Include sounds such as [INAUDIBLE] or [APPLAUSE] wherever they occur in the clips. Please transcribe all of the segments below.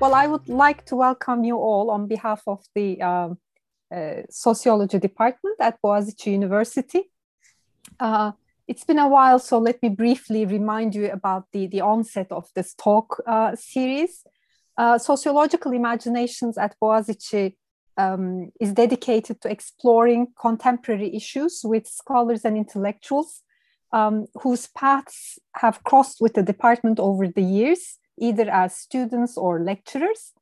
Well, I would like to welcome you all on behalf of the um, uh, Sociology Department at Boğaziçi University. Uh, it's been a while, so let me briefly remind you about the, the onset of this talk uh, series. Uh, sociological Imaginations at Boğaziçi um, is dedicated to exploring contemporary issues with scholars and intellectuals um, whose paths have crossed with the department over the years, either as students or lecturers.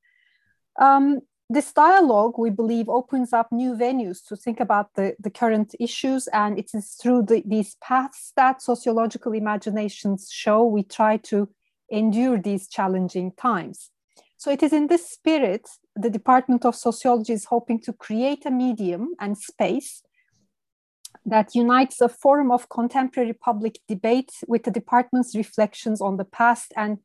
Um, this dialogue, we believe, opens up new venues to think about the, the current issues, and it is through the, these paths that sociological imaginations show we try to endure these challenging times. So it is in this spirit the Department of Sociology is hoping to create a medium and space that unites a forum of contemporary public debate with the department's reflections on the past and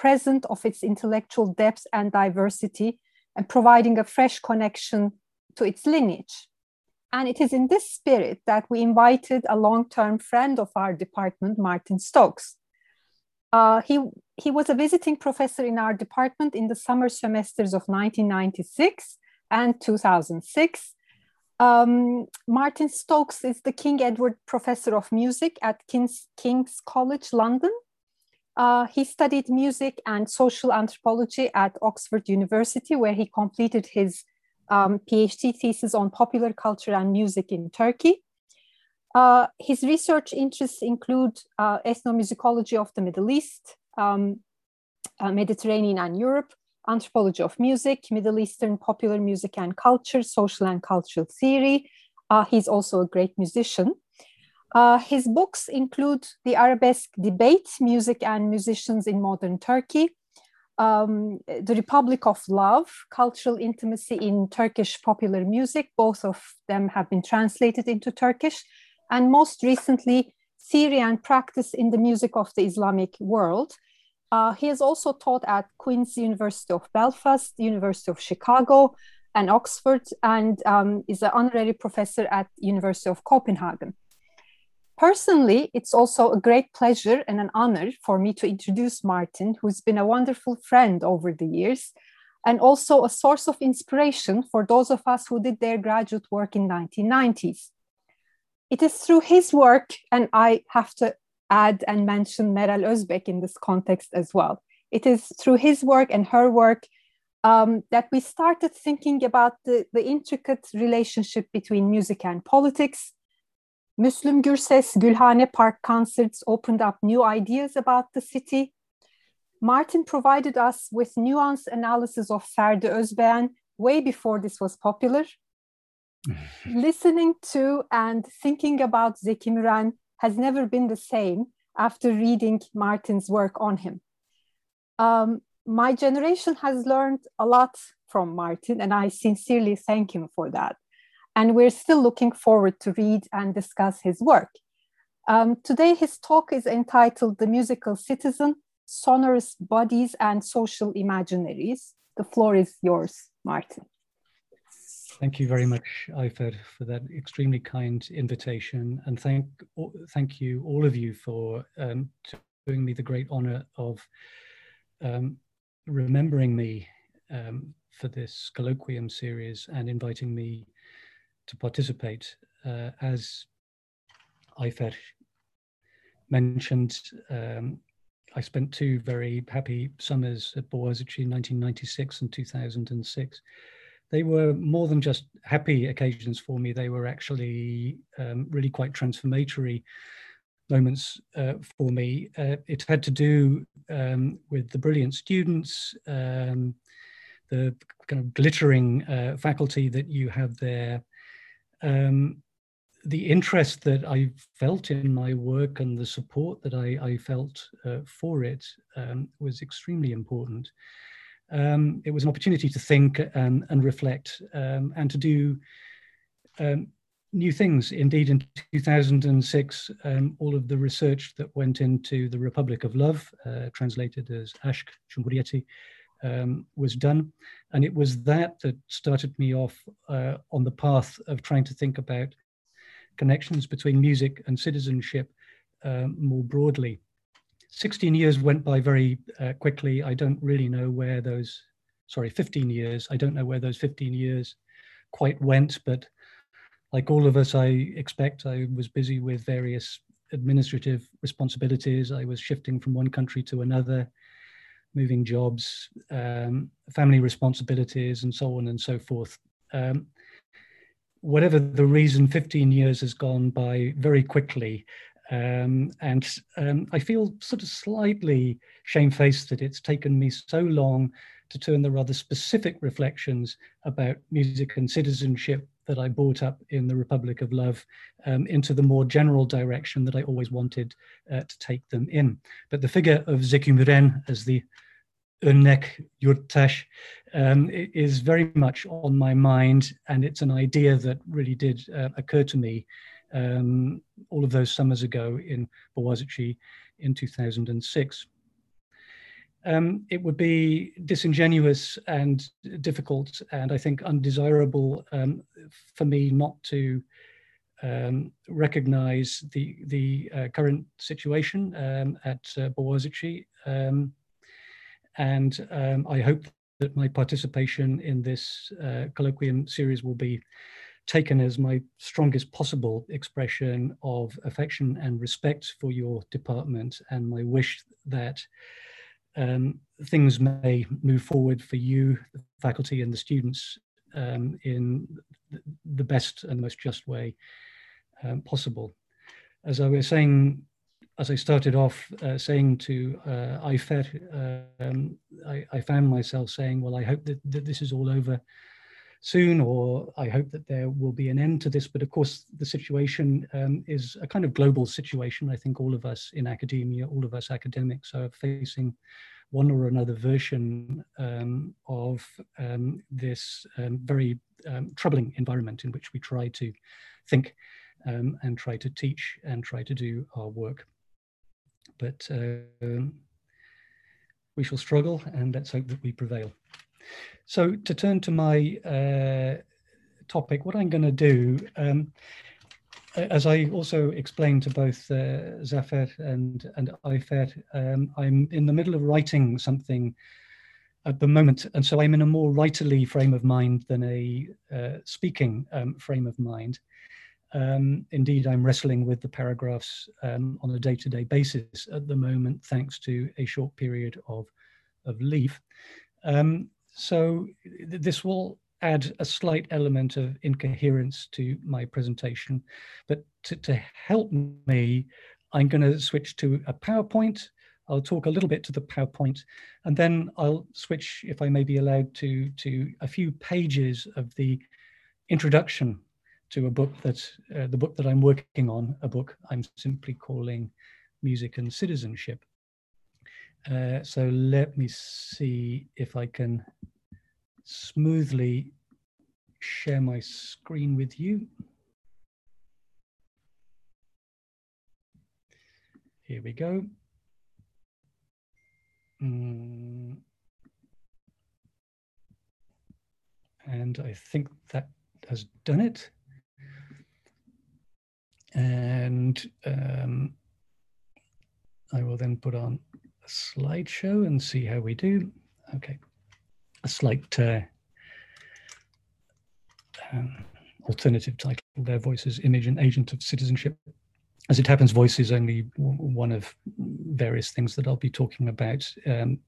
present of its intellectual depth and diversity and providing a fresh connection to its lineage. And it is in this spirit that we invited a long term friend of our department, Martin Stokes. Uh, he, he was a visiting professor in our department in the summer semesters of 1996 and 2006. Um, Martin Stokes is the King Edward Professor of Music at King's, King's College London. Uh, he studied music and social anthropology at Oxford University, where he completed his um, PhD thesis on popular culture and music in Turkey. Uh, his research interests include uh, ethnomusicology of the Middle East, um, uh, Mediterranean and Europe, anthropology of music, Middle Eastern popular music and culture, social and cultural theory. Uh, he's also a great musician. Uh, his books include The Arabesque Debate, Music and Musicians in Modern Turkey, um, The Republic of Love, Cultural Intimacy in Turkish Popular Music. Both of them have been translated into Turkish and most recently, theory and practice in the music of the Islamic world. Uh, he has also taught at Queen's University of Belfast, University of Chicago, and Oxford, and um, is an honorary professor at University of Copenhagen. Personally, it's also a great pleasure and an honor for me to introduce Martin, who's been a wonderful friend over the years, and also a source of inspiration for those of us who did their graduate work in 1990s it is through his work, and I have to add and mention Meral Özbek in this context as well. It is through his work and her work um, that we started thinking about the, the intricate relationship between music and politics. Müslüm Gürses Gülhane Park concerts opened up new ideas about the city. Martin provided us with nuanced analysis of Ferdi Özbeğen way before this was popular. [LAUGHS] listening to and thinking about Zeki Müren has never been the same after reading Martin's work on him. Um, my generation has learned a lot from Martin, and I sincerely thank him for that. And we're still looking forward to read and discuss his work. Um, today, his talk is entitled The Musical Citizen Sonorous Bodies and Social Imaginaries. The floor is yours, Martin. Thank you very much, Ayfer, for that extremely kind invitation, and thank thank you all of you for um, doing me the great honor of um, remembering me um, for this colloquium series and inviting me to participate. Uh, as Ayfer mentioned, um, I spent two very happy summers at Boğaziçi in 1996 and 2006 they were more than just happy occasions for me. They were actually um, really quite transformatory moments uh, for me. Uh, it had to do um, with the brilliant students, um, the kind of glittering uh, faculty that you have there, um, the interest that I felt in my work and the support that I, I felt uh, for it um, was extremely important um, it was an opportunity to think and, and reflect um, and to do um, new things. Indeed, in 2006, um, all of the research that went into the Republic of Love, uh, translated as Aşk Cumhuriyeti, um, was done. And it was that that started me off uh, on the path of trying to think about connections between music and citizenship uh, more broadly. 16 years went by very uh, quickly. I don't really know where those sorry, 15 years. I don't know where those 15 years quite went, but like all of us, I expect I was busy with various administrative responsibilities. I was shifting from one country to another, moving jobs, um, family responsibilities, and so on and so forth. Um, whatever the reason, 15 years has gone by very quickly. Um, and um, I feel sort of slightly shamefaced that it's taken me so long to turn the rather specific reflections about music and citizenship that I brought up in the Republic of Love um, into the more general direction that I always wanted uh, to take them in. But the figure of Zeki Müren as the Örnek Yurttaş um, is very much on my mind, and it's an idea that really did uh, occur to me um, all of those summers ago in Boğaziçi in 2006 um, it would be disingenuous and difficult and I think undesirable um, for me not to um, recognize the, the uh, current situation um, at uh, Boğaziçi. Um, and um, I hope that my participation in this uh, colloquium series will be taken as my strongest possible expression of affection and respect for your department and my wish that um, things may move forward for you, the faculty and the students um, in the best and the most just way um, possible. As I was saying, as I started off uh, saying to uh, Ayfer, um, I, I, found myself saying, well, I hope that, that this is all over soon, or I hope that there will be an end to this. But of course, the situation um, is a kind of global situation. I think all of us in academia, all of us academics are facing one or another version um, of um, this um, very um, troubling environment in which we try to think um, and try to teach and try to do our work. But we shall struggle and let's hope that we prevail. So to turn to my uh, topic, what I'm going to do, um, as I also explained to both uh, and, and Ayfer, um, I'm in the middle of writing something at the moment. And so I'm in a more writerly frame of mind than a uh, speaking um, frame of mind. Um, indeed, I'm wrestling with the paragraphs um, on a day-to-day basis at the moment, thanks to a short period of, of leave. Um, so th this will add a slight element of incoherence to my presentation. But to, to help me, I'm going to switch to a PowerPoint. I'll talk a little bit to the PowerPoint, and then I'll switch, if I may be allowed, to, to a few pages of the introduction to a book that, uh, the book that I'm working on, a book I'm simply calling Music and Citizenship. Uh, so let me see if I can smoothly share my screen with you. Here we go. Mm. And I think that has done it. And um, I will then put on a slideshow and see how we do. Okay a slight uh, um, alternative title there, Voices, Image and Agent of Citizenship. As it happens, voice is only one of various things that I'll be talking about um,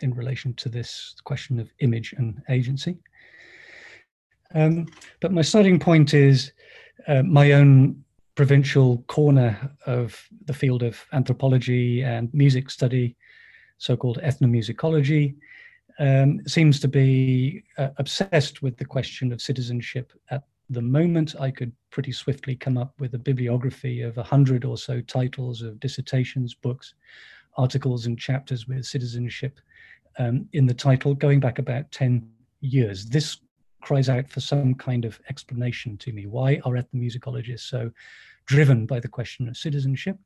in relation to this question of image and agency. Um, but my starting point is uh, my own provincial corner of the field of anthropology and music study, so-called ethnomusicology, um, seems to be uh, obsessed with the question of citizenship at the moment. I could pretty swiftly come up with a bibliography of a hundred or so titles of dissertations, books, articles, and chapters with citizenship um, in the title, going back about 10 years. This cries out for some kind of explanation to me. Why are ethnomusicologists so driven by the question of citizenship?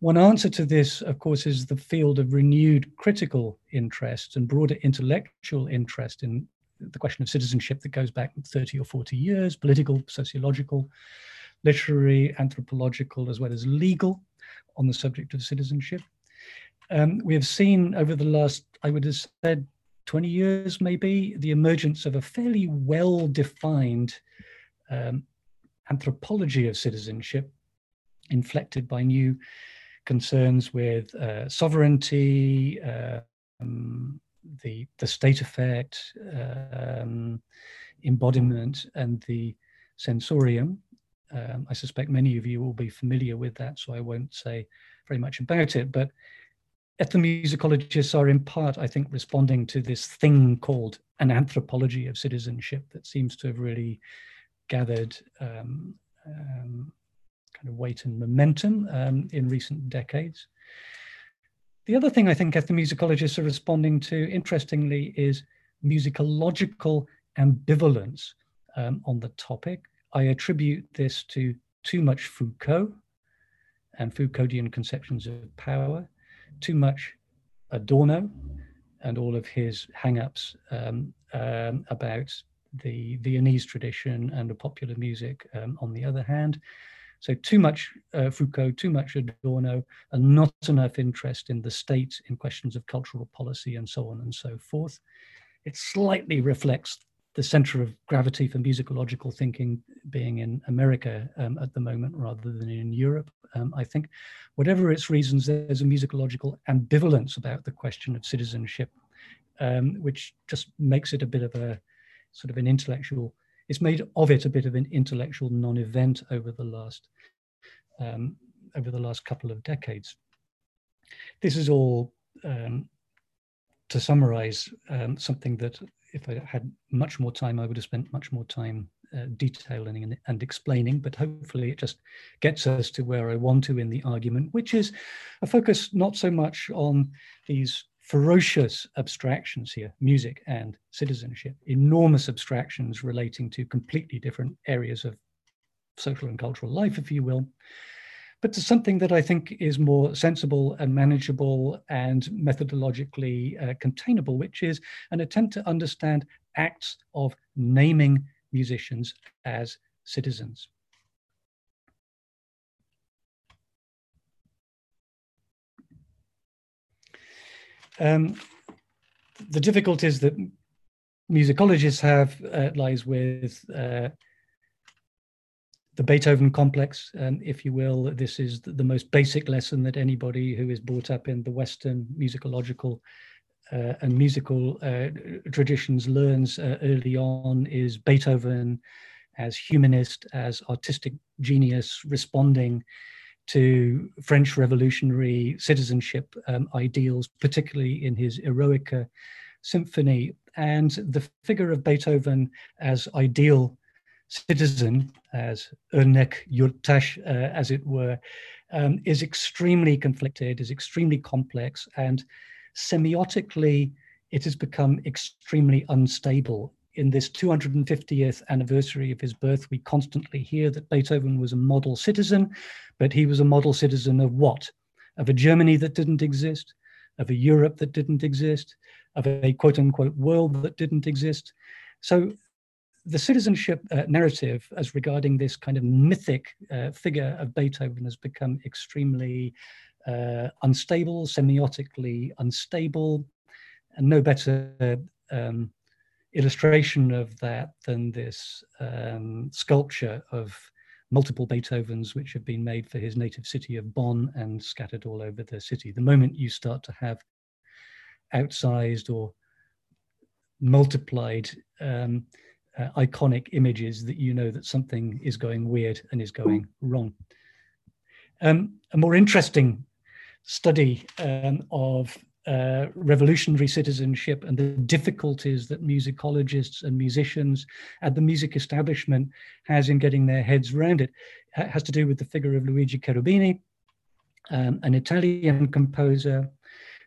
One answer to this, of course, is the field of renewed critical interest and broader intellectual interest in the question of citizenship that goes back 30 or 40 years, political, sociological, literary, anthropological, as well as legal on the subject of citizenship. Um, we have seen over the last, I would have said, 20 years, maybe, the emergence of a fairly well defined um, anthropology of citizenship, inflected by new concerns with uh, sovereignty, uh, um, the, the state effect, um, embodiment, and the sensorium. Um, I suspect many of you will be familiar with that, so I won't say very much about it. But ethnomusicologists are in part, I think, responding to this thing called an anthropology of citizenship that seems to have really gathered um, um, kind of weight and momentum um, in recent decades. The other thing I think ethnomusicologists are responding to, interestingly, is musicological ambivalence um, on the topic. I attribute this to too much Foucault and Foucauldian conceptions of power, too much Adorno and all of his hang-ups um, um, about the Viennese tradition and the popular music um, on the other hand. So too much uh, Foucault, too much Adorno, and not enough interest in the state in questions of cultural policy and so on and so forth. It slightly reflects the center of gravity for musicological thinking being in America um, at the moment rather than in Europe. Um, I think, whatever its reasons, there's a musicological ambivalence about the question of citizenship, um, which just makes it a bit of a sort of an intellectual it's made of it a bit of an intellectual non-event over the last um, over the last couple of decades. This is all, um, to summarize, um, something that if I had much more time, I would have spent much more time uh, detailing and, and, explaining, but hopefully it just gets us to where I want to in the argument, which is a focus not so much on these ferocious abstractions here music and citizenship, enormous abstractions relating to completely different areas of social and cultural life, if you will, but to something that I think is more sensible and manageable and methodologically uh, containable, which is an attempt to understand acts of naming musicians as citizens. Um, the difficulties that musicologists have uh, lies with uh, the Beethoven complex, if you will. This is the most basic lesson that anybody who is brought up in the Western musicological uh, and musical uh, traditions learns uh, early on is Beethoven as humanist, as artistic genius, responding to French revolutionary citizenship um, ideals, particularly in his Eroica symphony. And the figure of Beethoven as ideal citizen, as Örnek Yurttaş, uh, as it were, um, is extremely conflicted, is extremely complex, and semiotically, it has become extremely unstable in this 250th anniversary of his birth, we constantly hear that Beethoven was a model citizen, but he was a model citizen of what? Of a Germany that didn't exist, of a Europe that didn't exist, of a quote unquote world that didn't exist. So the citizenship uh, narrative as regarding this kind of mythic uh, figure of Beethoven has become extremely uh, unstable, semiotically unstable, and no better um, illustration of that than this um, sculpture of multiple Beethovens which have been made for his native city of Bonn and scattered all over the city. The moment you start to have outsized or multiplied um, uh, iconic images that you know that something is going weird and is going wrong. Um, a more interesting study um, of uh, revolutionary citizenship and the difficulties that musicologists and musicians at the music establishment has in getting their heads around it. it has to do with the figure of Luigi Cherubini, um, an Italian composer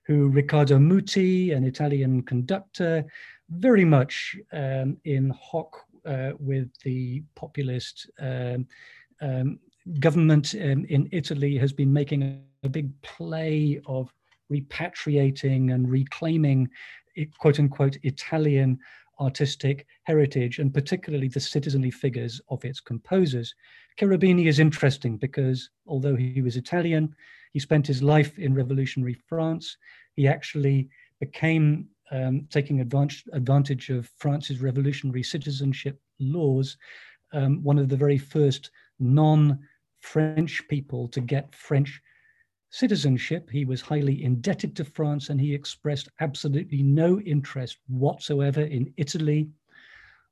who Riccardo Muti, an Italian conductor, very much um, in hoc uh, with the populist um, um government um, in Italy, has been making a big play of repatriating and reclaiming quote unquote Italian artistic heritage and particularly the citizenly figures of its composers. Cherubini is interesting because although he was Italian, he spent his life in revolutionary France. He actually became um, taking advantage, advantage of France's revolutionary citizenship laws, um, one of the very first non-French people to get French citizenship. He was highly indebted to France and he expressed absolutely no interest whatsoever in Italy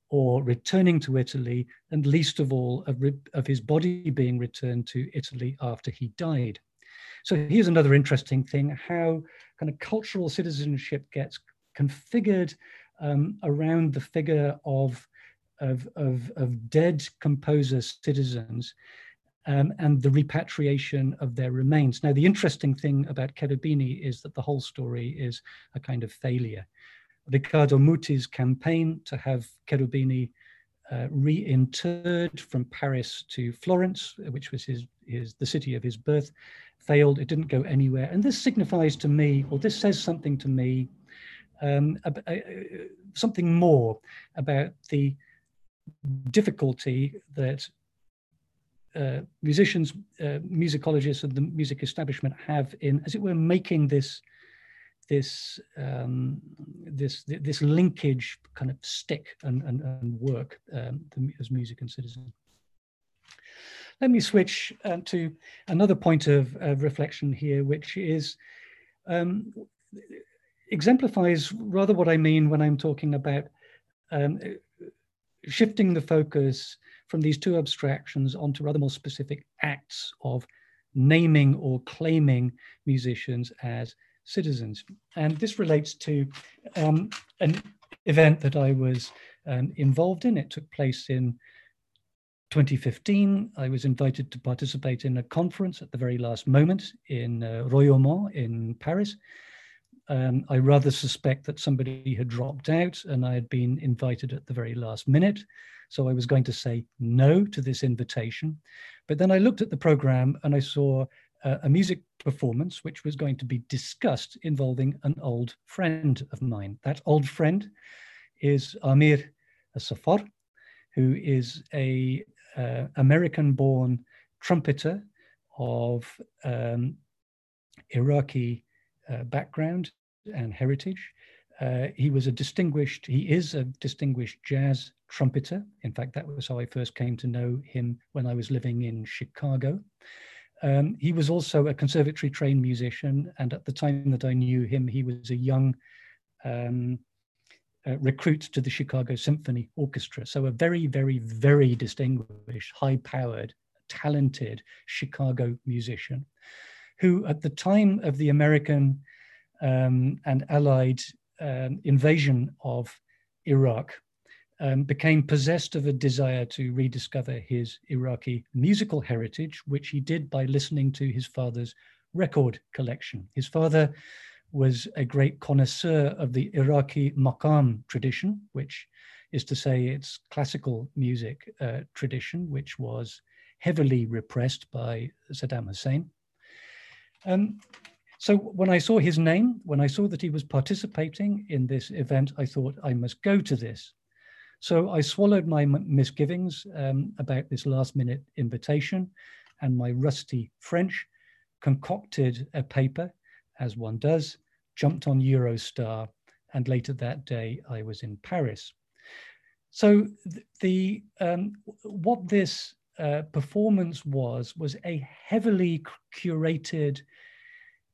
or returning to Italy, and least of all of, of his body being returned to Italy after he died. So here's another interesting thing, how kind of cultural citizenship gets configured um, around the figure of, of, of, of dead composer citizens um, and the repatriation of their remains. Now, the interesting thing about Cherubini is that the whole story is a kind of failure. Riccardo Muti's campaign to have Cherubini uh, reinterred from Paris to Florence, which was his, his the city of his birth, failed. It didn't go anywhere. And this signifies to me, or this says something to me, um, uh, something more about the difficulty that uh, musicians, uh, musicologists, and the music establishment have in, as it were, making this this um, this this linkage kind of stick and and, and work um, as music and citizen. Let me switch uh, to another point of, reflection here, which is um, exemplifies rather what I mean when I'm talking about um, shifting the focus from these two abstractions onto rather more specific acts of naming or claiming musicians as citizens. And this relates to um, an event that I was um, involved in. It took place in 2015. I was invited to participate in a conference at the very last moment in uh, Royaumont in Paris. Um, I rather suspect that somebody had dropped out and I had been invited at the very last minute. So I was going to say no to this invitation. But then I looked at the program and I saw uh, a music performance which was going to be discussed involving an old friend of mine. That old friend is Amir Safar, who is a uh, American-born trumpeter of um, Iraqi uh, background and heritage. Uh, he was a distinguished, he is a distinguished jazz trumpeter. In fact, that was how I first came to know him when I was living in Chicago. Um, he was also a conservatory trained musician, and at the time that I knew him, he was a young um, uh, recruit to the Chicago Symphony Orchestra. So, a very, very, very distinguished, high powered, talented Chicago musician who, at the time of the American um, and Allied um, invasion of Iraq, um, became possessed of a desire to rediscover his Iraqi musical heritage, which he did by listening to his father's record collection. His father was a great connoisseur of the Iraqi maqam tradition, which is to say its classical music uh, tradition, which was heavily repressed by Saddam Hussein. Um, so when I saw his name, when I saw that he was participating in this event, I thought I must go to this. So I swallowed my misgivings um, about this last minute invitation and my rusty French, concocted a paper, as one does, jumped on Eurostar, and later that day I was in Paris. So the um, what this uh, performance was was a heavily curated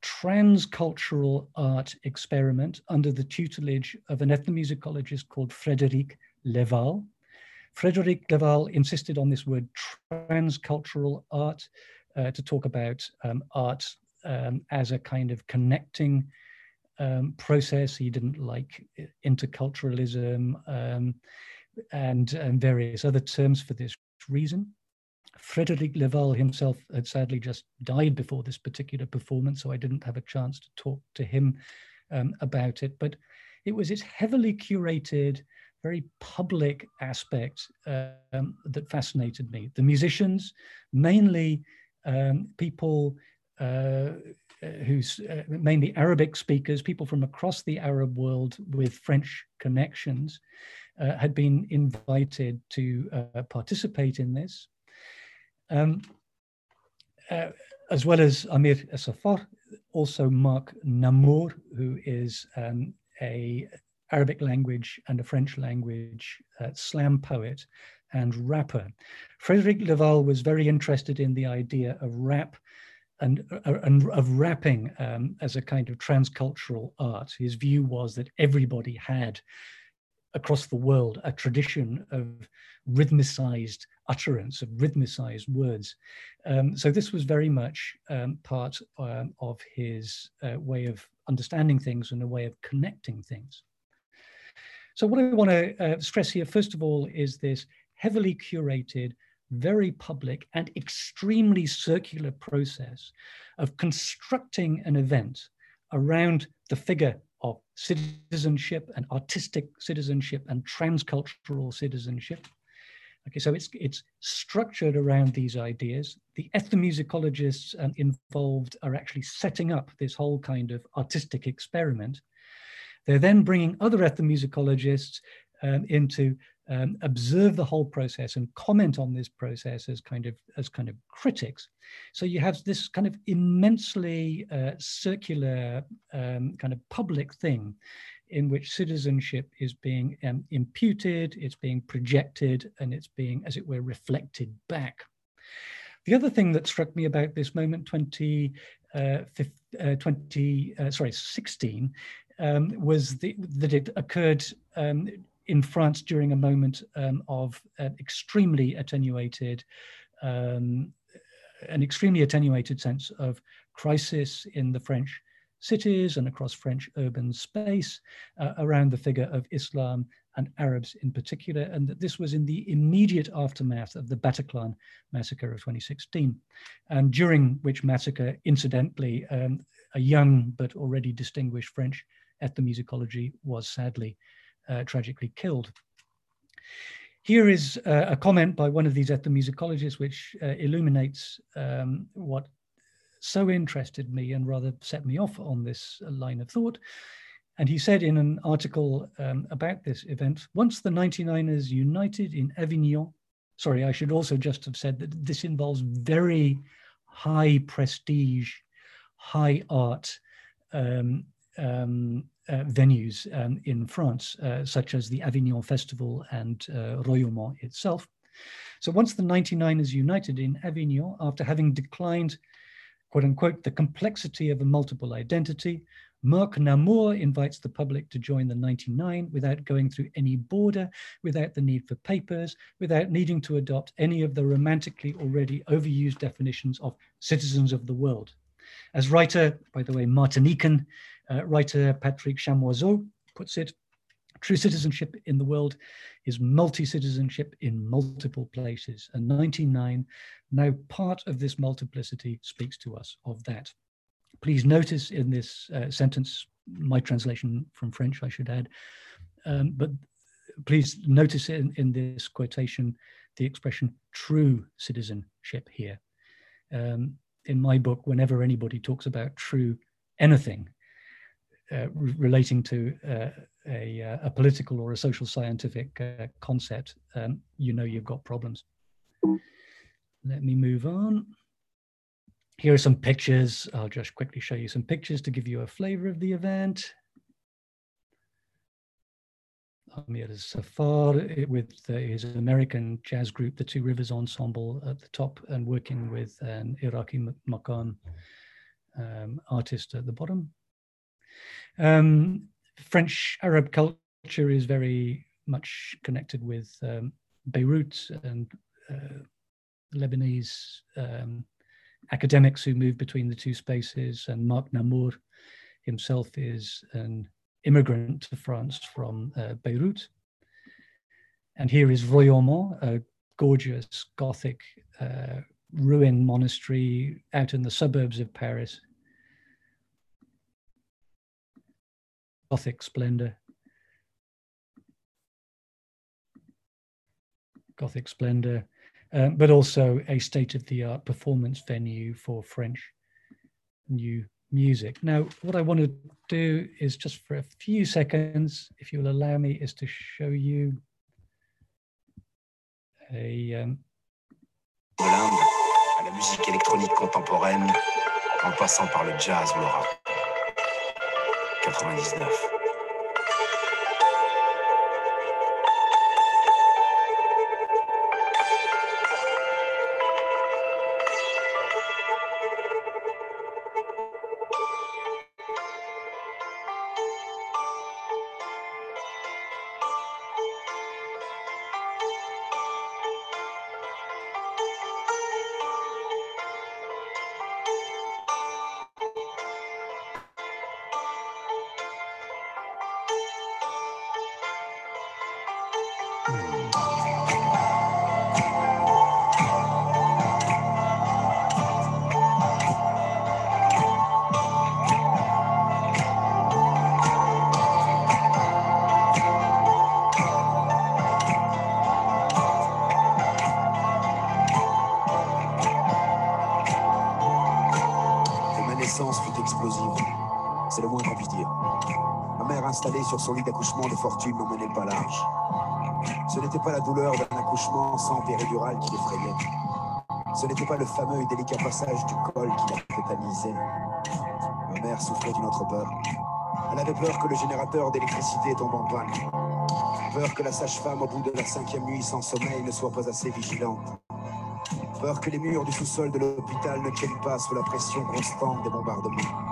transcultural art experiment under the tutelage of an ethnomusicologist called Frédéric Deval. Frédéric Deval insisted on this word transcultural art uh, to talk about um, art um, as a kind of connecting um, process. He didn't like interculturalism um, and, and various other terms for this reason. Frédéric Deval himself had sadly just died before this particular performance, so I didn't have a chance to talk to him um, about it. But it was this heavily curated very public aspect um, that fascinated me. The musicians, mainly um, people uh, who's uh, mainly Arabic speakers, people from across the Arab world with French connections, uh, had been invited to uh, participate in this. Um, uh, as well as Amir Safar, also Marc Nammour, who is um, a Arabic language and a French language uh, slam poet and rapper. Frédéric Deval was very interested in the idea of rap and, uh, and of rapping um, as a kind of transcultural art. His view was that everybody had across the world a tradition of rhythmicized utterance, of rhythmicized words. Um, so this was very much um, part um, of his uh, way of understanding things and a way of connecting things. So what I want to uh, stress here, first of all, is this heavily curated, very public and extremely circular process of constructing an event around the figure of citizenship and artistic citizenship and transcultural citizenship. Okay, so it's it's structured around these ideas. The ethnomusicologists um, involved are actually setting up this whole kind of artistic experiment. They're then bringing other ethnomusicologists um, into um, observe the whole process and comment on this process as kind of as kind of critics. So you have this kind of immensely uh, circular um, kind of public thing in which citizenship is being um, imputed, it's being projected, and it's being, as it were, reflected back. The other thing that struck me about this moment 20, uh, 50, uh, 20 uh, sorry, 16, um, was the, that it occurred um, in France during a moment um, of uh, extremely attenuated, um, an extremely attenuated sense of crisis in the French cities and across French urban space uh, around the figure of Islam and Arabs in particular, and that this was in the immediate aftermath of the Bataclan massacre of 2016, and during which massacre, incidentally, um, a young but already distinguished French ethnomusicology was sadly uh, tragically killed. Here is uh, a comment by one of these ethnomusicologists which uh, illuminates um, what so interested me and rather set me off on this line of thought. And he said in an article um, about this event, once the 99ers united in Avignon, sorry, I should also just have said that this involves very high prestige, high art um, um, uh, venues um, in France, uh, such as the Avignon Festival and uh, Royaumont itself. So once the 99ers united in Avignon, after having declined, quote unquote, the complexity of a multiple identity, Marc Nammour invites the public to join the 99 without going through any border, without the need for papers, without needing to adopt any of the romantically already overused definitions of citizens of the world. As writer, by the way, Martinican, uh, writer Patrick Chamoiseau puts it, true citizenship in the world is multi-citizenship in multiple places. And 99, now part of this multiplicity speaks to us of that. Please notice in this uh, sentence, my translation from French, I should add, um, but please notice in, in this quotation the expression true citizenship here. Um, in my book, whenever anybody talks about true anything, uh, relating to uh, a, uh, a, political or a social scientific uh, concept, um, you know you've got problems. Let me move on. Here are some pictures. I'll just quickly show you some pictures to give you a flavor of the event. Amir Safar with uh, his American jazz group, the Two Rivers Ensemble at the top, and working with an Iraqi Maqam um, artist at the bottom. Um, French Arab culture is very much connected with um, Beirut and uh, Lebanese um, academics who move between the two spaces. And Marc Nammour himself is an immigrant to France from uh, Beirut. And here is Royaumont, a gorgeous Gothic uh, ruin monastery out in the suburbs of Paris. Gothic splendor. Gothic splendor, um, but also a state-of-the-art performance venue for French new music. Now, what I want to do is just for a few seconds, if you'll allow me, is to show you a... Um, la musique électronique contemporaine, en passant par le jazz ou le rap. 99. Son lit d'accouchement de fortune n'en pas large. Ce n'était pas la douleur d'un accouchement sans péridurale qui l'effrayait. Ce n'était pas le fameux et délicat passage du col qui la tétanisait. Ma mère souffrait d'une autre peur. Elle avait peur que le générateur d'électricité tombe en panne. Peur que la sage-femme, au bout de la cinquième nuit sans sommeil, ne soit pas assez vigilante. Peur que les murs du sous-sol de l'hôpital ne tiennent pas sous la pression constante des bombardements.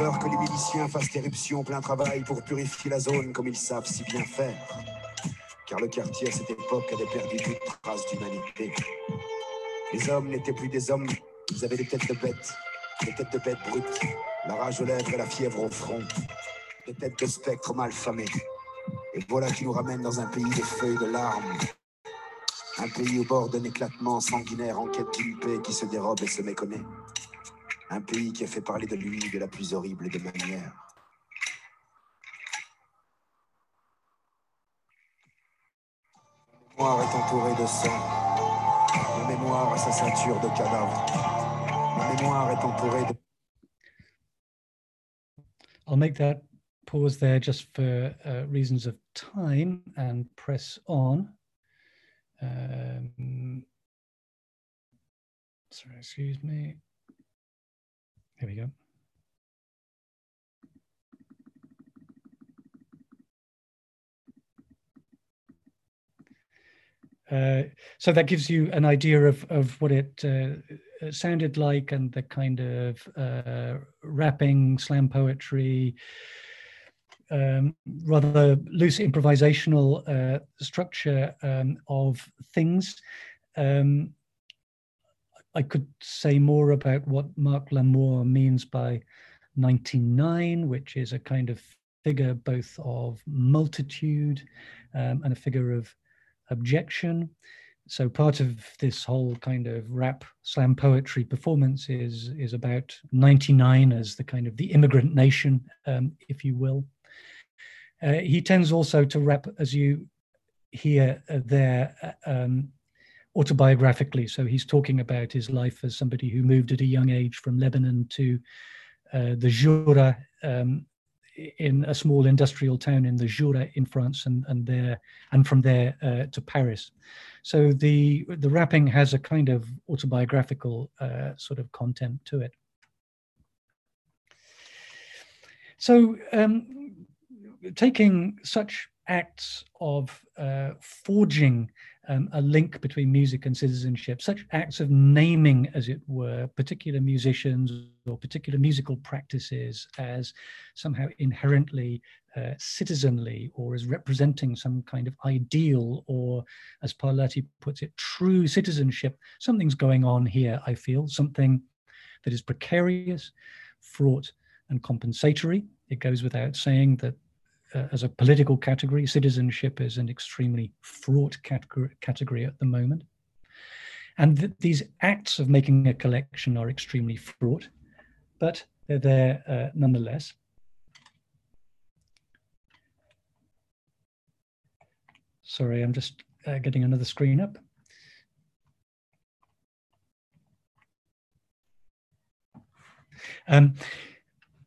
Que les miliciens fassent éruption plein travail pour purifier la zone comme ils savent si bien faire. Car le quartier à cette époque avait perdu toute trace d'humanité. Les hommes n'étaient plus des hommes, ils avaient des têtes de bêtes, des têtes de bêtes brutes, la rage aux lèvres et la fièvre au front, des têtes de spectres mal famés. Et voilà qui nous ramène dans un pays de feuilles de larmes, un pays au bord d'un éclatement sanguinaire en quête d'une paix qui se dérobe et se méconnaît. Un pays qui a fait parler de lui de la plus horrible des manières. Mémoire est entourée de sang. Mémoire a sa ceinture de mémoire est entourée de... I'll make that pause there just for uh, reasons of time and press on. Um, sorry, excuse me. Here we go. Uh, so that gives you an idea of, of what it uh, sounded like and the kind of uh, rapping, slam poetry, um, rather loose improvisational uh, structure um, of things. Um, I could say more about what Marc Nammour means by 99, which is a kind of figure both of multitude um, and a figure of objection. So part of this whole kind of rap slam poetry performance is is about 99 as the kind of the immigrant nation, um, if you will. Uh, he tends also to rap, as you hear uh, there, uh, um, autobiographically. So he's talking about his life as somebody who moved at a young age from Lebanon to uh, the Jura um, in a small industrial town in the Jura in France, and and there and from there uh, to Paris. So the the rapping has a kind of autobiographical uh, sort of content to it. So um, taking such acts of uh, forging um, a link between music and citizenship, such acts of naming, as it were, particular musicians or particular musical practices as somehow inherently uh, citizenly or as representing some kind of ideal or, as Parlati puts it, true citizenship. Something's going on here, I feel, something that is precarious, fraught, and compensatory. It goes without saying that uh, as a political category, citizenship is an extremely fraught category, category at the moment. And th these acts of making a collection are extremely fraught, but they're there uh, nonetheless. Sorry, I'm just uh, getting another screen up. Um,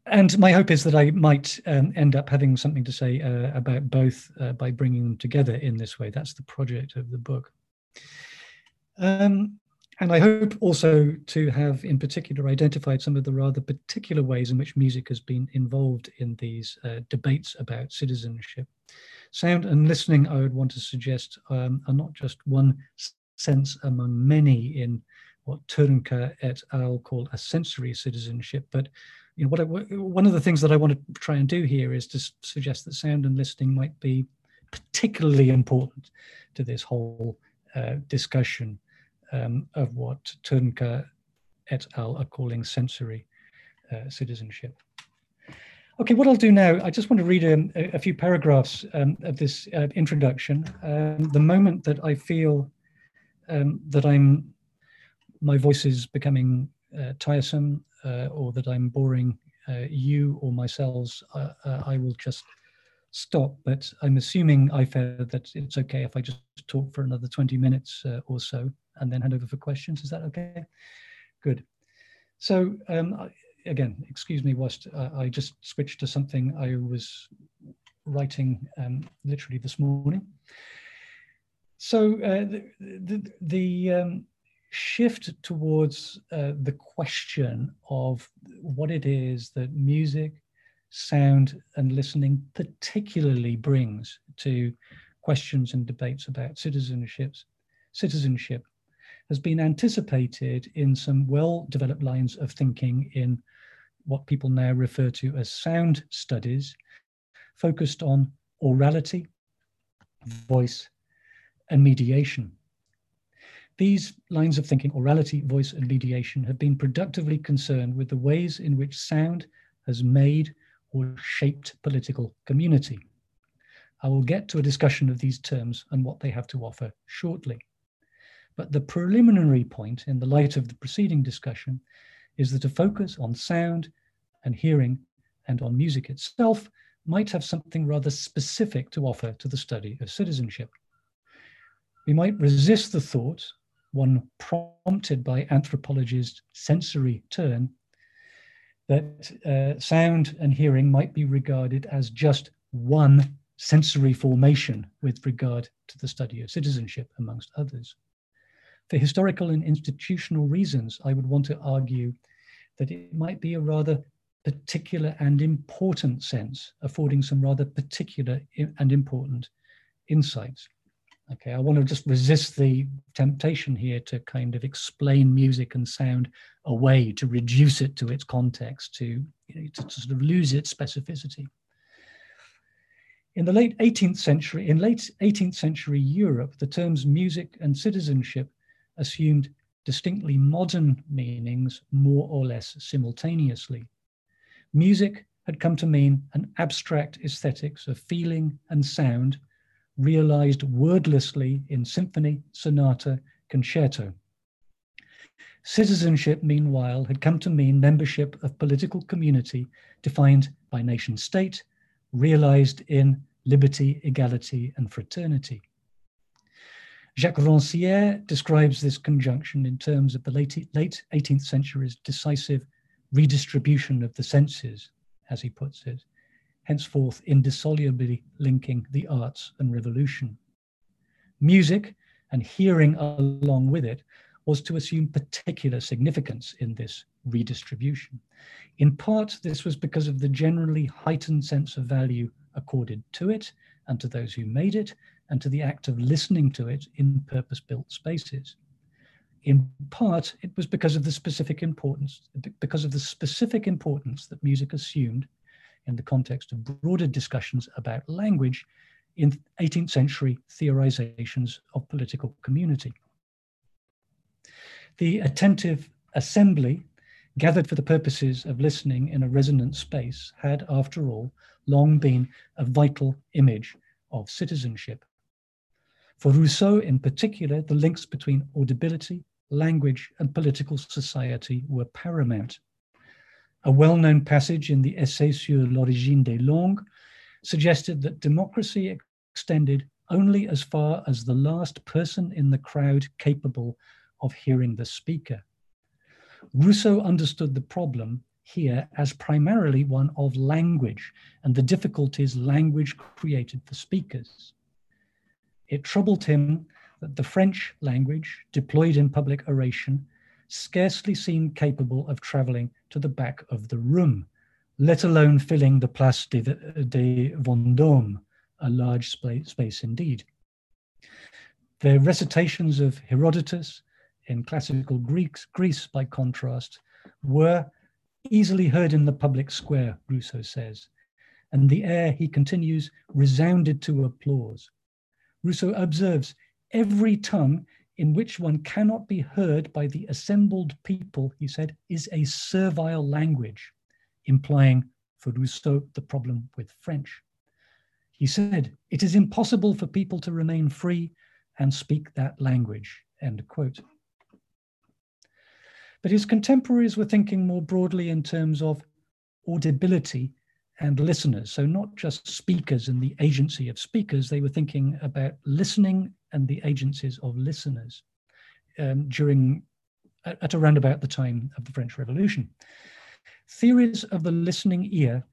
and my hope is that I might um, end up having something to say uh, about both uh, by bringing them together in this way. That's the project of the book. Um, and I hope also to have, in particular, identified some of the rather particular ways in which music has been involved in these uh, debates about citizenship. Sound and listening, I would want to suggest, um, are not just one sense among many in what Trnka et al. call a sensory citizenship, but you know, what I, one of the things that I want to try and do here is to suggest that sound and listening might be particularly important to this whole uh, discussion um, of what Trnka et al. are calling sensory uh, citizenship. Okay, what I'll do now, I just want to read um, a, a few paragraphs um, of this uh, introduction. Um, the moment that I feel um, that I'm, my voice is becoming tiresome uh, or that I'm boring uh, you or myself, uh, I will just stop. But I'm assuming, Ayfer, that it's okay if I just talk for another 20 minutes or so and then hand over for questions. Is that okay? Good. So um, again, excuse me, whilst uh, I just switched to something I was writing um, literally this morning. So uh, the, the, the um, shift towards uh, the question of what it is that music, sound, and listening particularly brings to questions and debates about citizenships, citizenship has been anticipated in some well-developed lines of thinking in what people now refer to as sound studies, focused on orality, voice, and mediation. These lines of thinking, orality, voice, and mediation, have been productively concerned with the ways in which sound has made or shaped political community. I will get to a discussion of these terms and what they have to offer shortly. But the preliminary point in the light of the preceding discussion is that a focus on sound and hearing and on music itself might have something rather specific to offer to the study of citizenship. We might resist the thought, one prompted by anthropologist sensory turn, that uh, sound and hearing might be regarded as just one sensory formation with regard to the study of citizenship, amongst others. For historical and institutional reasons, I would want to argue that it might be a rather particular and important sense, affording some rather particular and important insights. Okay, I want to just resist the temptation here to kind of explain music and sound away, to reduce it to its context, to, you know, to, sort of lose its specificity. In the late 18th century, in late 18th century Europe, the terms music and citizenship assumed distinctly modern meanings more or less simultaneously. Music had come to mean an abstract aesthetics of feeling and sound realized wordlessly in symphony, sonata, concerto. Citizenship, meanwhile, had come to mean membership of political community defined by nation state, realized in liberty, equality, and fraternity. Jacques Rancière describes this conjunction in terms of the late, late 18th century's decisive redistribution of the senses, as he puts it, henceforth indissolubly linking the arts and revolution. Music, and hearing along with it, was to assume particular significance in this redistribution. In part, this was because of the generally heightened sense of value accorded to it and to those who made it, and to the act of listening to it in purpose built spaces. In part, it was because of the specific importance, because of the specific importance that music assumed in the context of broader discussions about language in 18th century theorizations of political community. The attentive assembly, gathered for the purposes of listening in a resonant space, had, after all, long been a vital image of citizenship. For Rousseau in particular, the links between audibility, language, and political society were paramount. A well known passage in the Essai sur l'origine des langues suggested that democracy extended only as far as the last person in the crowd capable of hearing the speaker. Rousseau understood the problem here as primarily one of language and the difficulties language created for speakers. It troubled him that the French language, deployed in public oration, scarcely seemed capable of traveling to the back of the room, let alone filling the Place de, de Vendôme, a large space indeed. The recitations of Herodotus in classical Greeks, Greece, by contrast, were easily heard in the public square, Rousseau says, and the air, he continues, resounded to applause. Rousseau observes every tongue in which one cannot be heard by the assembled people, he said, is a servile language, implying for Rousseau the problem with French. He said, it is impossible for people to remain free and speak that language, end quote. But his contemporaries were thinking more broadly in terms of audibility and listeners. So, not just speakers and the agency of speakers, they were thinking about listening and the agencies of listeners um, during, at, at around about the time of the French Revolution. Theories of the listening ear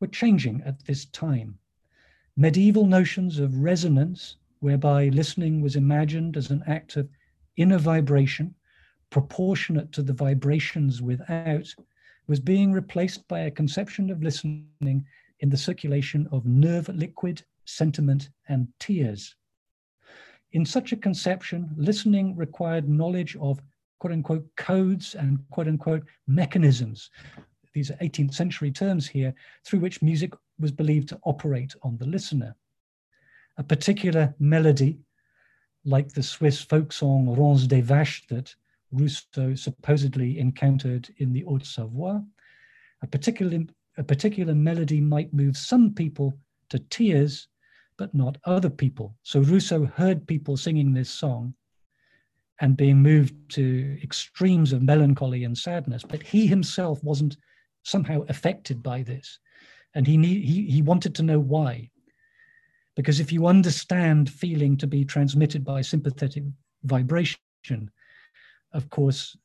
were changing at this time. Medieval notions of resonance, whereby listening was imagined as an act of inner vibration proportionate to the vibrations without, was being replaced by a conception of listening in the circulation of nerve liquid, sentiment, and tears. In such a conception, listening required knowledge of quote unquote codes and quote unquote mechanisms. These are 18th century terms here, through which music was believed to operate on the listener. A particular melody, like the Swiss folk song Ranz des Vaches that Rousseau supposedly encountered in the Haute-Savoie, a particular, a particular melody might move some people to tears, but not other people. So Rousseau heard people singing this song and being moved to extremes of melancholy and sadness, but he himself wasn't somehow affected by this. And he, need, he, he wanted to know why. Because if you understand feeling to be transmitted by sympathetic vibration, of course,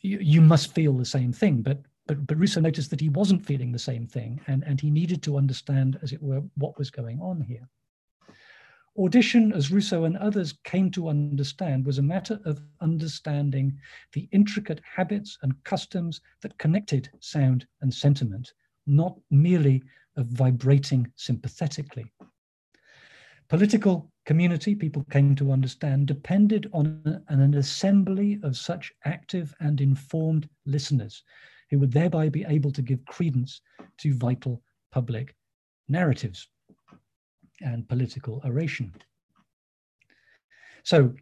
you, you must feel the same thing. But but, but Rousseau noticed that he wasn't feeling the same thing, and, and he needed to understand, as it were, what was going on here. Audition, as Rousseau and others came to understand, was a matter of understanding the intricate habits and customs that connected sound and sentiment, not merely of vibrating sympathetically. Political community, people came to understand, depended on an assembly of such active and informed listeners who would thereby be able to give credence to vital public narratives and political oration. So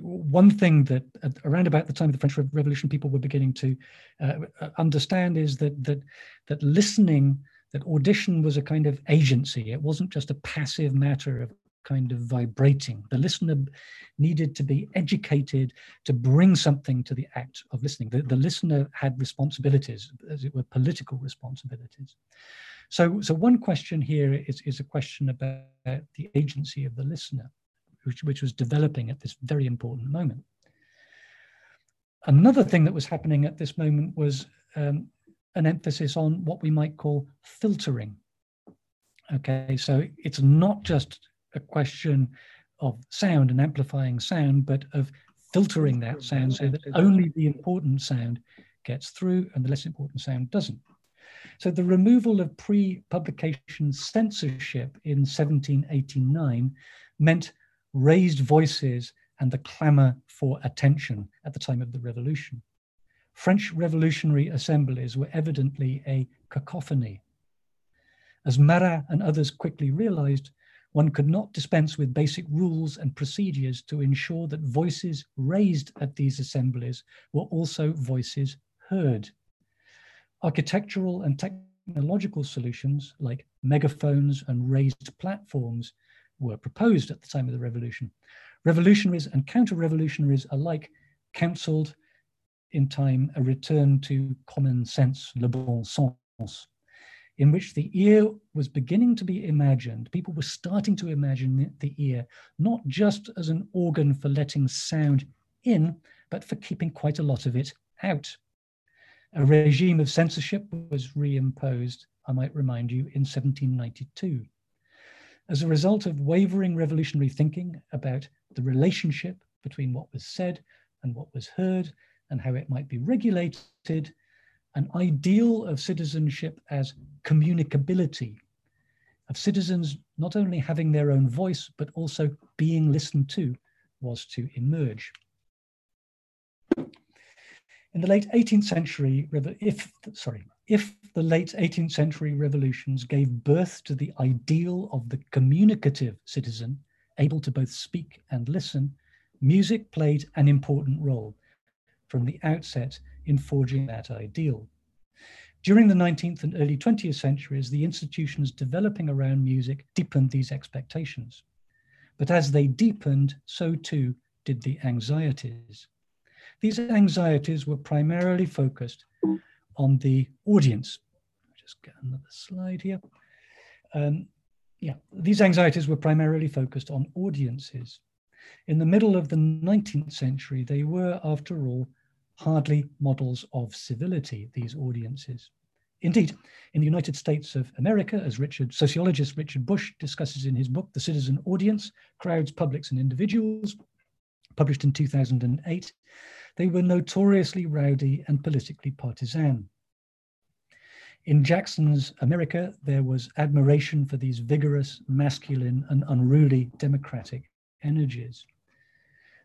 one thing that around about the time of the French Revolution, people were beginning to uh, understand is that that that listening, that audition was a kind of agency. It wasn't just a passive matter of kind of vibrating. The listener needed to be educated to bring something to the act of listening. The, the listener had responsibilities, as it were, political responsibilities. So, so one question here is, is a question about the agency of the listener, which, which was developing at this very important moment. Another thing that was happening at this moment was um, an emphasis on what we might call filtering. Okay, so it's not just a question of sound and amplifying sound, but of filtering that sound so that only the important sound gets through and the less important sound doesn't. So the removal of pre-publication censorship in 1789 meant raised voices and the clamor for attention at the time of the revolution. French revolutionary assemblies were evidently a cacophony. As Marat and others quickly realized, one could not dispense with basic rules and procedures to ensure that voices raised at these assemblies were also voices heard. Architectural and technological solutions like megaphones and raised platforms were proposed at the time of the revolution. Revolutionaries and counter-revolutionaries alike counseled in time a return to common sense, le bon sens, in which the ear was beginning to be imagined. People were starting to imagine the ear not just as an organ for letting sound in, but for keeping quite a lot of it out. A regime of censorship was reimposed, I might remind you, in 1792. As a result of wavering revolutionary thinking about the relationship between what was said and what was heard and how it might be regulated, an ideal of citizenship as communicability, of citizens not only having their own voice, but also being listened to, was to emerge. In the late 18th century, if, sorry, if the late 18th century revolutions gave birth to the ideal of the communicative citizen, able to both speak and listen, music played an important role from the outset in forging that ideal. During the 19th and early 20th centuries, the institutions developing around music deepened these expectations. But as they deepened, so too did the anxieties. These anxieties were primarily focused on the audience. Just get another slide here. Um, yeah, these anxieties were primarily focused on audiences. In the middle of the 19th century, they were, after all, hardly models of civility, these audiences. Indeed, in the United States of America, as Richard, sociologist Richard Butsch discusses in his book, The Citizen Audience, Crowds, Publics and Individuals, published in 2008, they were notoriously rowdy and politically partisan. In Jackson's America, there was admiration for these vigorous, masculine, and unruly democratic energies.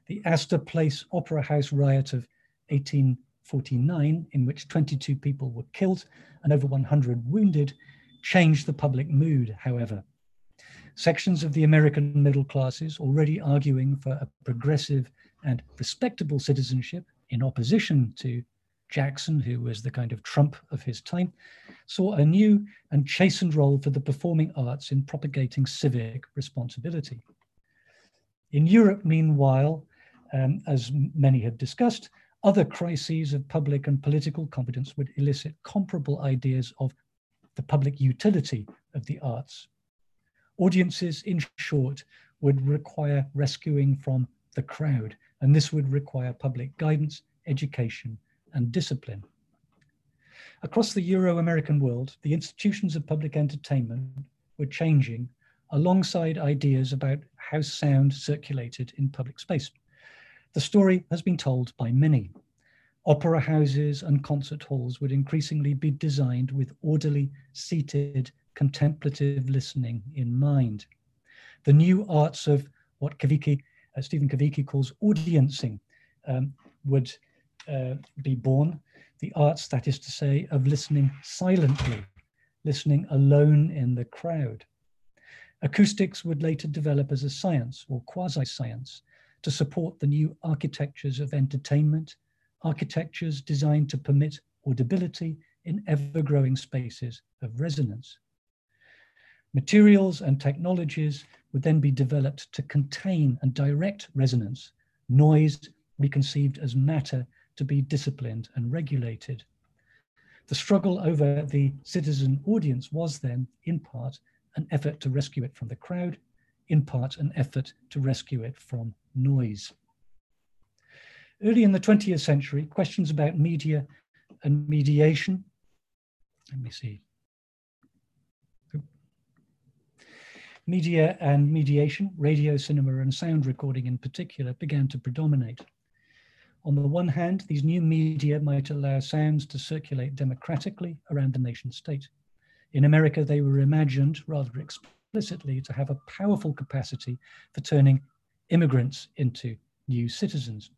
The Astor Place Opera House riot of 1849, in which 22 people were killed and over 100 wounded, changed the public mood, however. Sections of the American middle classes, already arguing for a progressive and respectable citizenship in opposition to Jackson, who was the kind of Trump of his time, saw a new and chastened role for the performing arts in propagating civic responsibility. In Europe, meanwhile, um, as many have discussed, other crises of public and political competence would elicit comparable ideas of the public utility of the arts. Audiences, in short, would require rescuing from the crowd, and this would require public guidance, education, and discipline. Across the Euro American world, the institutions of public entertainment were changing alongside ideas about how sound circulated in public space. The story has been told by many. Opera houses and concert halls would increasingly be designed with orderly, seated, contemplative listening in mind. The new arts of what Kawicki, uh, Stephen Kawicki calls audiencing um, would uh, be born. The arts, that is to say, of listening silently, listening alone in the crowd. Acoustics would later develop as a science or quasi science to support the new architectures of entertainment, architectures designed to permit audibility in ever growing spaces of resonance. Materials and technologies would then be developed to contain and direct resonance, noise reconceived as matter to be disciplined and regulated. The struggle over the citizen audience was then, in part, an effort to rescue it from the crowd, in part, an effort to rescue it from noise. Early in the 20th century, questions about media and mediation, let me see. Media and mediation, radio, cinema, and sound recording in particular, began to predominate. On the one hand, these new media might allow sounds to circulate democratically around the nation state. In America, they were imagined rather explicitly to have a powerful capacity for turning immigrants into new citizens.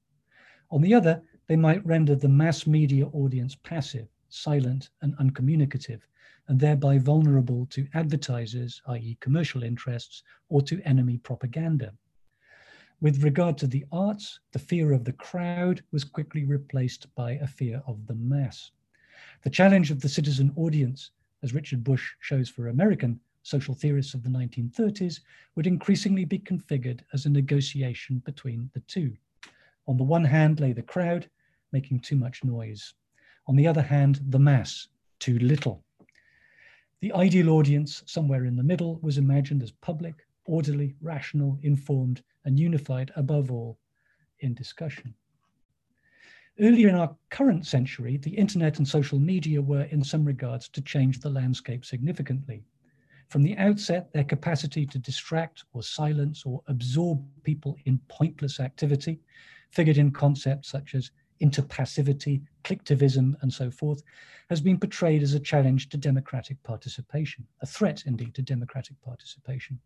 On the other, they might render the mass media audience passive, silent, and uncommunicative, and thereby vulnerable to advertisers, i.e., commercial interests, or to enemy propaganda. With regard to the arts, the fear of the crowd was quickly replaced by a fear of the mass. The challenge of the citizen audience, as Richard Butsch shows for American social theorists of the 1930s, would increasingly be configured as a negotiation between the two. On the one hand lay the crowd, making too much noise. On the other hand, the mass, too little. The ideal audience, somewhere in the middle, was imagined as public, orderly, rational, informed, and unified above all in discussion. Earlier in our current century, the internet and social media were, in some regards, to change the landscape significantly. From the outset, their capacity to distract or silence or absorb people in pointless activity figured in concepts such as interpassivity, clicktivism, and so forth, has been portrayed as a challenge to democratic participation, a threat indeed to democratic participation.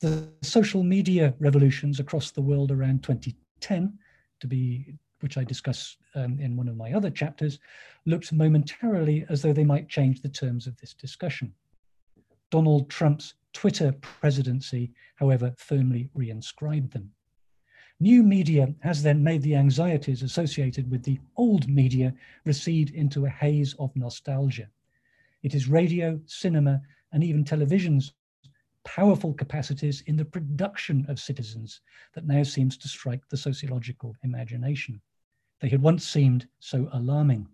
The social media revolutions across the world around 2010, to be which I discuss um, in one of my other chapters, looked momentarily as though they might change the terms of this discussion. Donald Trump's Twitter presidency, however, firmly reinscribed them. New media has then made the anxieties associated with the old media recede into a haze of nostalgia. It is radio, cinema, and even television's powerful capacities in the production of citizens that now seems to strike the sociological imagination. They had once seemed so alarming.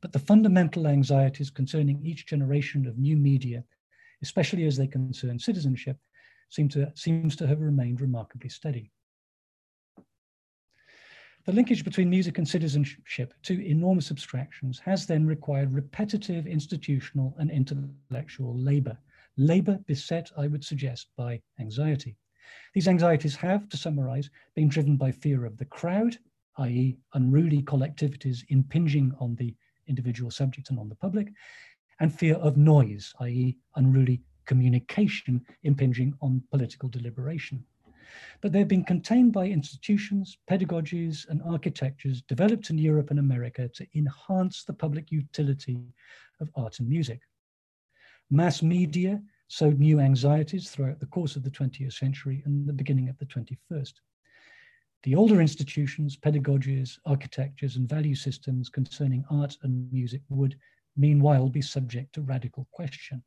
But the fundamental anxieties concerning each generation of new media, especially as they concern citizenship, seem to, seems to have remained remarkably steady. The linkage between music and citizenship, two enormous abstractions, has then required repetitive institutional and intellectual labor. Labor beset, I would suggest, by anxiety. These anxieties have, to summarize, been driven by fear of the crowd, i.e. unruly collectivities impinging on the individual subject and on the public, and fear of noise, i.e. unruly communication impinging on political deliberation. But they've been contained by institutions, pedagogies, and architectures developed in Europe and America to enhance the public utility of art and music. Mass media sowed new anxieties throughout the course of the 20th century and the beginning of the 21st. The older institutions, pedagogies, architectures, and value systems concerning art and music would, meanwhile, be subject to radical question.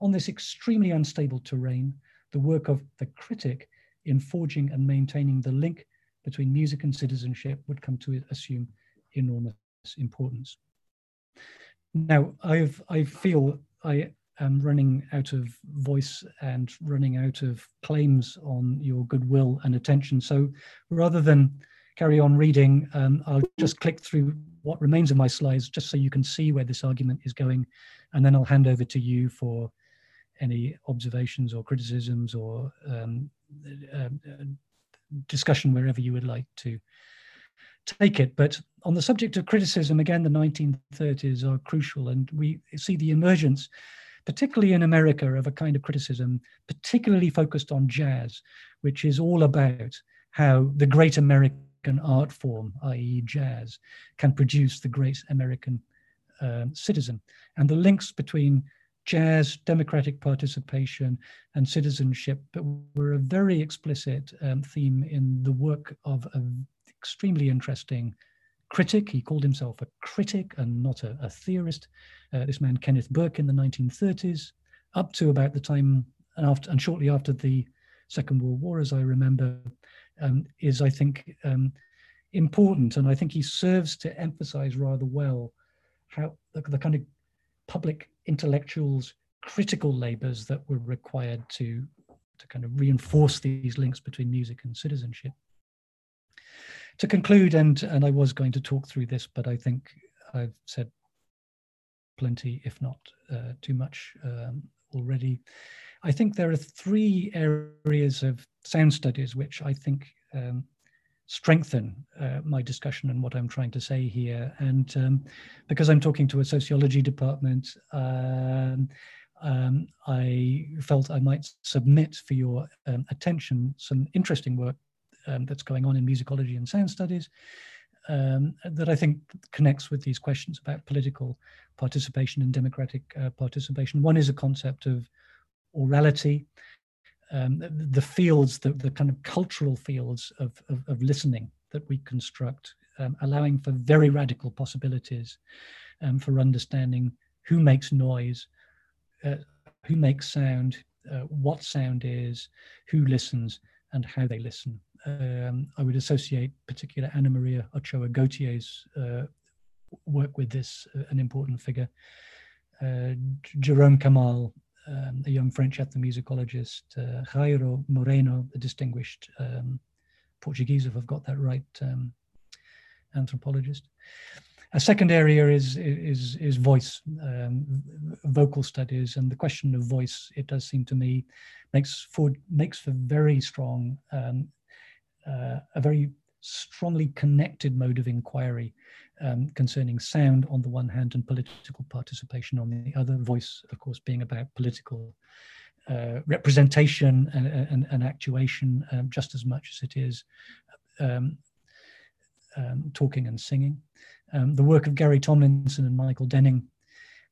On this extremely unstable terrain, the work of the critic in forging and maintaining the link between music and citizenship would come to assume enormous importance. Now, I've, I feel I am running out of voice and running out of claims on your goodwill and attention. So rather than carry on reading, um, I'll just click through what remains of my slides just so you can see where this argument is going. And then I'll hand over to you for any observations or criticisms or um, uh, discussion wherever you would like to take it. But on the subject of criticism, again, the 1930s are crucial, and we see the emergence, particularly in America, of a kind of criticism, particularly focused on jazz, which is all about how the great American art form, i.e., jazz, can produce the great American um, citizen. And the links between jazz, democratic participation, and citizenship, were a very explicit um, theme in the work of an extremely interesting critic. He called himself a critic and not a, a theorist. Uh, this man, Kenneth Burke, in the 1930s, up to about the time and after and shortly after the Second World War, as I remember, um, is I think um, important, and I think he serves to emphasize rather well how the, the kind of public intellectuals critical labors that were required to, to kind of reinforce these links between music and citizenship. To conclude, and, and I was going to talk through this, but I think I've said plenty, if not uh, too much um, already. I think there are three areas of sound studies which I think um, strengthen uh, my discussion and what I'm trying to say here. And um, because I'm talking to a sociology department, um, um, I felt I might submit for your um, attention some interesting work um, that's going on in musicology and sound studies um, that I think connects with these questions about political participation and democratic uh, participation. One is a concept of orality, um, the fields, the, the kind of cultural fields of, of, of listening that we construct, um, allowing for very radical possibilities um, for understanding who makes noise, uh, who makes sound, uh, what sound is, who listens, and how they listen. Um, I would associate particular Ana María Ochoa Gautier's uh, work with this, uh, an important figure. Uh, Jerome Camal um, a young French ethnomusicologist, uh, Jairo Moreno, a distinguished um, Portuguese, if I've got that right, um, anthropologist. A second area is is is voice, um, vocal studies, and the question of voice. It does seem to me makes for makes for very strong, um, uh, a very strongly connected mode of inquiry um, concerning sound on the one hand and political participation on the other, voice, of course, being about political uh, representation and, and, and actuation um, just as much as it is um, um talking and singing. Um, the work of Gary Tomlinson and Michael Denning,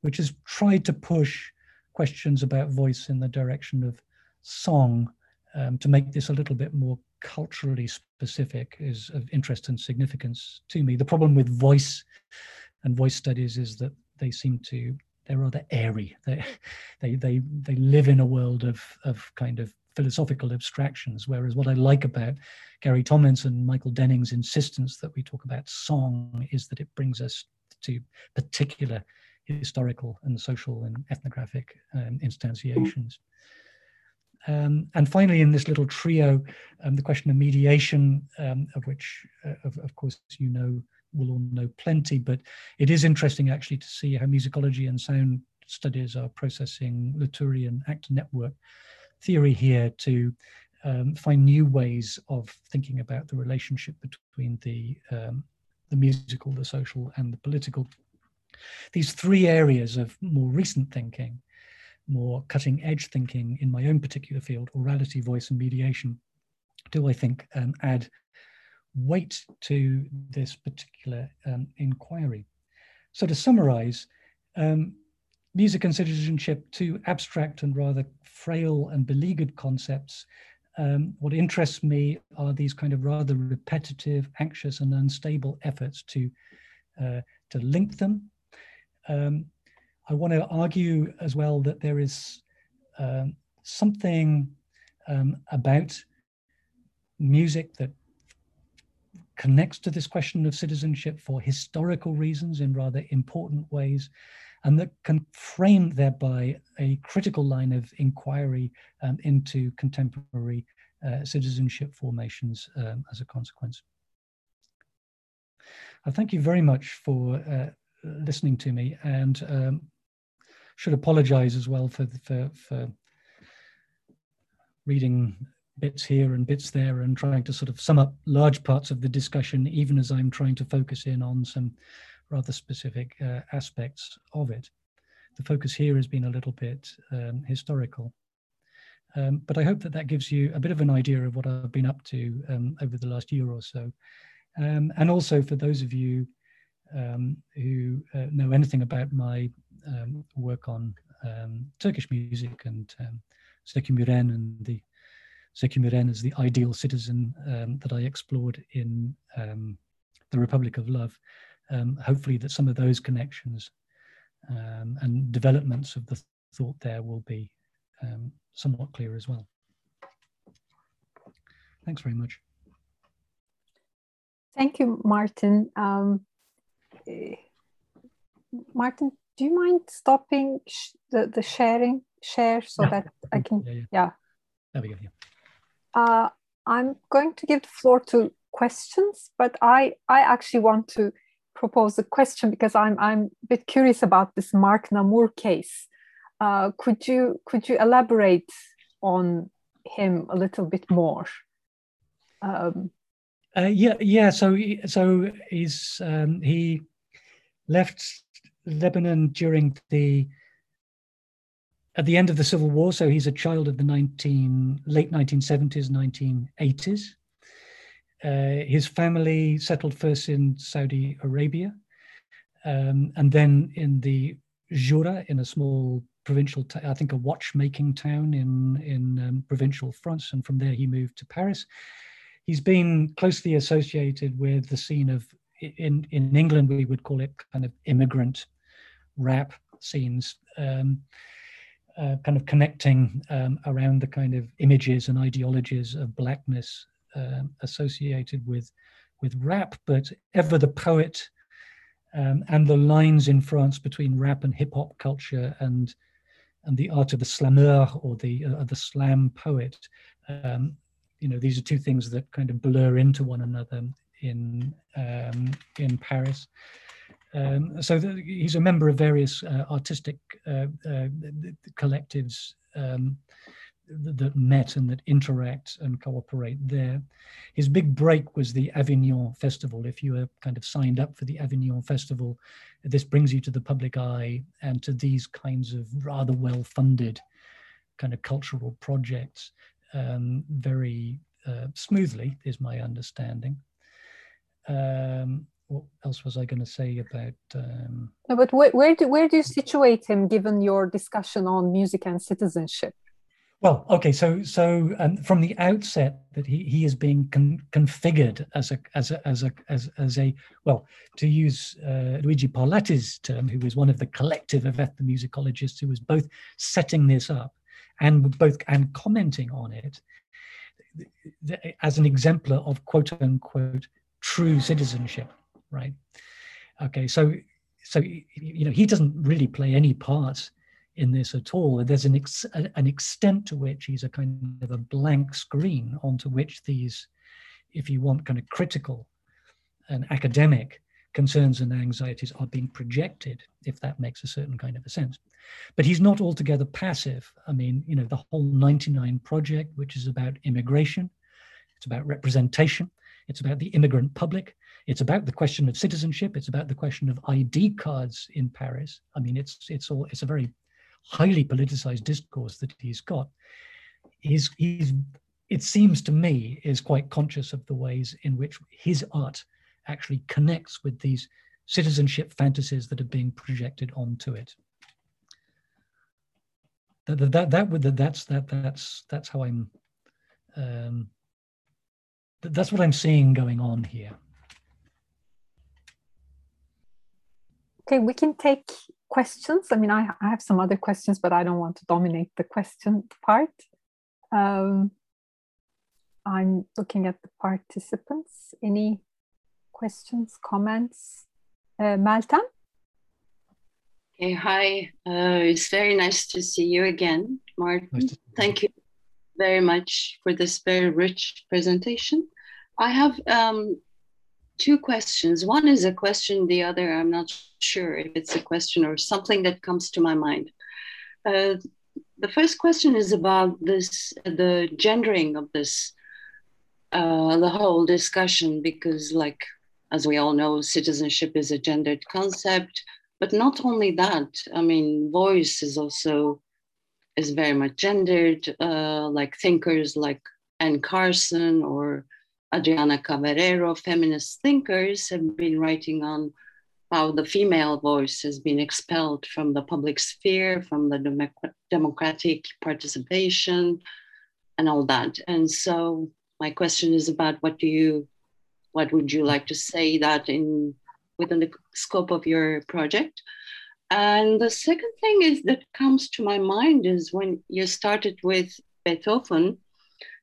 which has tried to push questions about voice in the direction of song um, to make this a little bit more culturally specific is of interest and significance to me. The problem with voice and voice studies is that they seem to they're rather airy. [LAUGHS] They they they they live in a world of of kind of philosophical abstractions. Whereas what I like about Gary Tomlinson, Michael Denning's insistence that we talk about song is that it brings us to particular historical and social and ethnographic um, instantiations. Um, and finally, in this little trio, um, the question of mediation, um, of which, uh, of, of, course, you know, we'll all know plenty, but it is interesting actually to see how musicology and sound studies are processing Latourian actor network theory here to um, find new ways of thinking about the relationship between the um, the musical, the social, and the political. These three areas of more recent thinking more cutting edge thinking in my own particular field, orality, voice, and mediation, do I think um, add weight to this particular um, inquiry. So to summarize, um, music and citizenship, two abstract and rather frail and beleaguered concepts. Um, what interests me are these kind of rather repetitive, anxious, and unstable efforts to uh, to link them. Um, I want to argue as well that there is um, something um, about music that connects to this question of citizenship for historical reasons in rather important ways, and that can frame thereby a critical line of inquiry um, into contemporary uh, citizenship formations um, as a consequence. I thank you very much for uh, listening to me and um, should apologize as well for, for, for reading bits here and bits there and trying to sort of sum up large parts of the discussion, even as I'm trying to focus in on some rather specific uh, aspects of it. The focus here has been a little bit um, historical. Um, but I hope that that gives you a bit of an idea of what I've been up to um, over the last year or so. Um, and also for those of you um, who uh, know anything about my um, work on um, Turkish music and um, Zeki Müren and the Zeki Müren as the ideal citizen um, that I explored in um, the Republic of Love. Um, hopefully, that some of those connections um, and developments of the thought there will be somewhat clear as well. Thanks very much. Thank you, Martin. Eh, Martin, do you mind stopping the, the sharing share so that I can, yeah. yeah. yeah. There we go, yeah. Uh, I'm going to give the floor to questions, but I, I actually want to propose a question because I'm, I'm a bit curious about this Marc Nammour case. Uh, could you could you elaborate on him a little bit more? Um, uh, yeah, yeah. So, so he's um, he left Lebanon during the at the end of the Civil War. So he's a child of the 19 late 1970s, 1980s. Uh, his family settled first in Saudi Arabia, um, and then in the Jura, in a small provincial, t- I think a watchmaking town in in um, provincial France, and from there he moved to Paris. He's been closely associated with the scene of in in England we would call it kind of immigrant rap scenes, um, uh, kind of connecting um, around the kind of images and ideologies of blackness um, associated with with rap, but ever the poet um, and the lines in France between rap and hip hop culture and and the art of the slammer or the uh, the slam poet. Um, you know, these are two things that kind of blur into one another in um, in Paris. Um, so the, he's a member of various uh, artistic uh, uh, collectives um, that met and that interact and cooperate there. His big break was the Avignon Festival. If you are kind of signed up for the Avignon Festival, this brings you to the public eye and to these kinds of rather well-funded kind of cultural projects um, very uh, smoothly, is my understanding. Um, what else was I going to say about? Um... No, but where, where do where do you situate him given your discussion on music and citizenship? Well, okay, so so um, from the outset that he, he is being con- configured as a as a as a as, as a well to use uh, Luigi Parlatti's term, who was one of the collective of ethnomusicologists who was both setting this up and both and commenting on it as an exemplar of quote unquote true citizenship right? Okay, so so you know he doesn't really play any part in this at all. There's an, ex, an extent to which he's a kind of a blank screen onto which these, if you want, kind of critical and academic concerns and anxieties are being projected, if that makes a certain kind of a sense. But he's not altogether passive. I mean, you know, the whole 99 project, which is about immigration, it's about representation, it's about the immigrant public, it's about the question of citizenship, it's about the question of ID cards in Paris. I mean, it's it's all it's a very highly politicized discourse that he's got, he's, he's, it seems to me, is quite conscious of the ways in which his art actually connects with these citizenship fantasies that are being projected onto it. That, that, that, that that's, that, that's, that's how I'm, um, that's what I'm seeing going on here. Okay, we can take questions. I mean, I, I have some other questions, but I don't want to dominate the question part. Um, I'm looking at the participants. Any questions, comments? Uh, Meltem? Okay, hi. Uh, it's very nice to see you again, Martin. Nice Thank you very much for this very rich presentation. I have um, two questions. One is a question, the other, I'm not sure if it's a question or something that comes to my mind. Uh, the first question is about this the gendering of this uh, the whole discussion because like as we all know citizenship is a gendered concept but not only that i mean voice is also is very much gendered uh, like thinkers like anne carson or Adriana Cavarero, feminist thinkers, have been writing on how the female voice has been expelled from the public sphere, from the dem- democratic participation, and all that. And so, my question is about what do you, what would you like to say that in within the scope of your project? And the second thing is that comes to my mind is when you started with Beethoven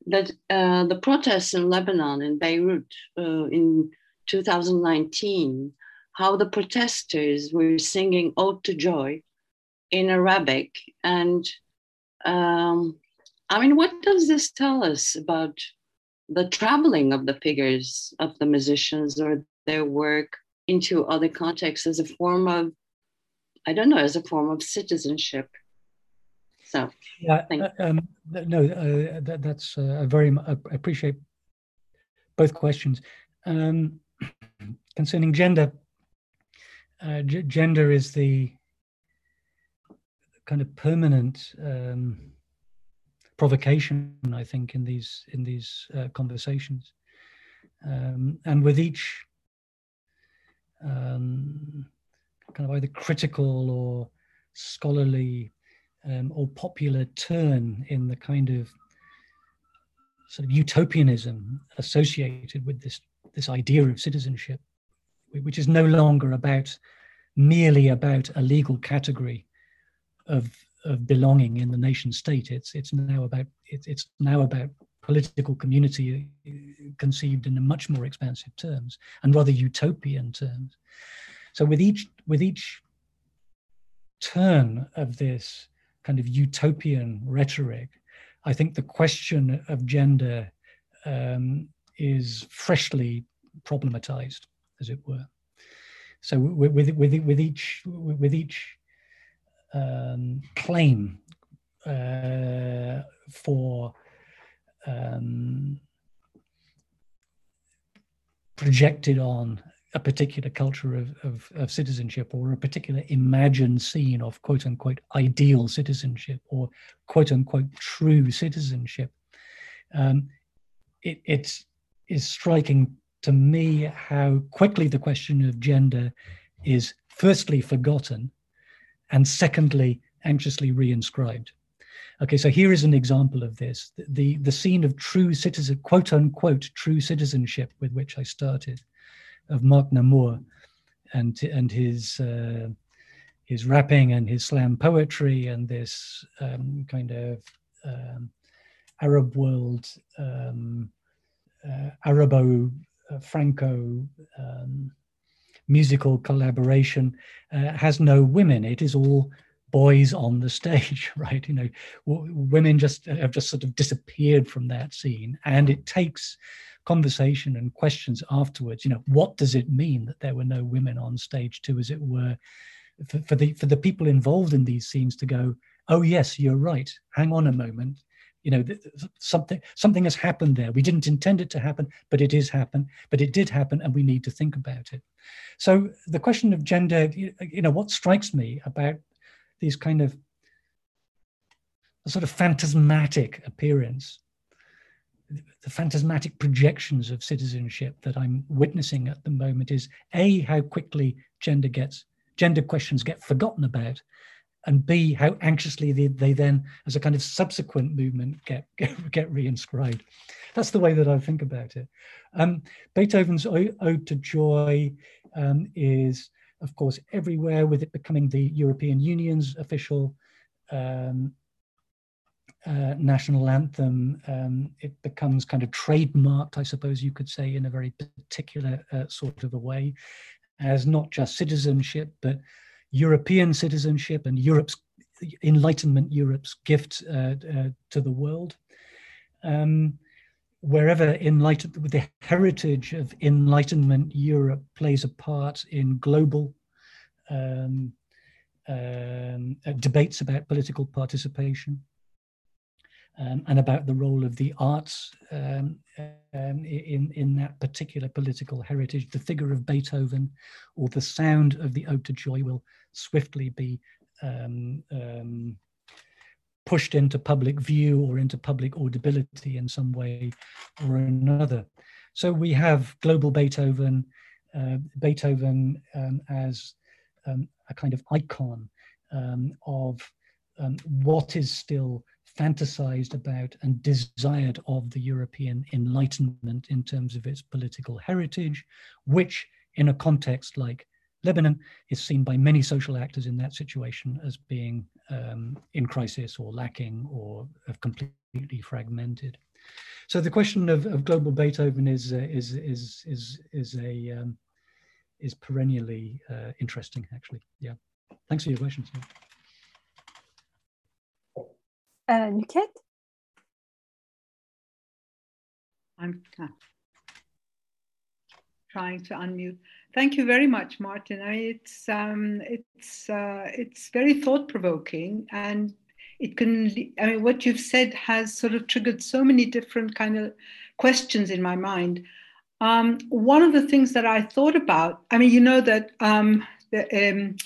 that uh, the protests in Lebanon, in Beirut, uh, in 2019, how the protesters were singing Ode to Joy in Arabic. And um, I mean, what does this tell us about the traveling of the figures of the musicians or their work into other contexts as a form of, I don't know, as a form of citizenship? So yeah, uh, um, no, uh, that, that's uh, very I appreciate both questions. Um, [CLEARS THROAT] concerning gender, uh, gender is the kind of permanent um, provocation, I think, in these in these uh, conversations, um, and with each um, kind of either critical or scholarly um, or popular turn in the kind of sort of utopianism associated with this this idea of citizenship, which is no longer about merely about a legal category of of belonging in the nation state. It's it's now about it's it's now about political community uh, conceived in much more expansive terms and rather utopian terms. So with each with each turn of this kind of utopian rhetoric, I think the question of gender um, is freshly problematized, as it were. So with with with, each with each um, claim uh, for um, projected on a particular culture of, of, of, citizenship or a particular imagined scene of quote unquote ideal citizenship or quote unquote true citizenship. Um, it, it is striking to me how quickly the question of gender is firstly forgotten and secondly anxiously reinscribed. Okay, so here is an example of this. The, the, the scene of true citizen, quote unquote, true citizenship with which I started of Marc Nammour and and his uh, his rapping and his slam poetry and this um, kind of um, Arab world um, uh, Arabo uh, Franco um, musical collaboration uh, has no women. It is all boys on the stage, [LAUGHS] right? You know, w- women just have just sort of disappeared from that scene, and it takes conversation and questions afterwards. You know, what does it mean that there were no women on stage too, as it were, for, for the for the people involved in these scenes to go, oh yes, you're right. Hang on a moment. You know, something something has happened there. We didn't intend it to happen, but it is happen. But it did happen, and we need to think about it. So the question of gender, you know, what strikes me about these kind of sort of phantasmatic appearance, the phantasmatic projections of citizenship that I'm witnessing at the moment is a how quickly gender gets gender questions get forgotten about and b how anxiously they, they then as a kind of subsequent movement get [LAUGHS] get, get reinscribed. That's the way that i think about it. Um, beethoven's ode to joy um, is of course everywhere with it becoming the european union's official um, uh, national anthem, um, it becomes kind of trademarked, I suppose you could say, in a very particular uh, sort of a way as not just citizenship, but European citizenship and Europe's Enlightenment Europe's gift uh, uh, to the world. Um, wherever enlightened, the heritage of Enlightenment Europe plays a part in global um, um, uh, debates about political participation um, and about the role of the arts um, um, in, in that particular political heritage. The figure of Beethoven or the sound of the Ode to Joy will swiftly be um, um, pushed into public view or into public audibility in some way or another. So we have global Beethoven, uh, Beethoven um, as a kind of icon of what is still fantasized about and desired of the European Enlightenment in terms of its political heritage, which in a context like Lebanon is seen by many social actors in that situation as being um, in crisis or lacking or completely fragmented. So the question of, of global Beethoven is uh, is is is is a um, is perennially uh, interesting, actually. Yeah. Thanks for your questions. Uh, Nükhet? I'm trying to unmute. Thank you very much, Martin. I, it's um, it's uh, it's very thought provoking, and it can. I mean, what you've said has sort of triggered so many different kind of questions in my mind. Um, one of the things that I thought about. I mean, you know that um, the, um,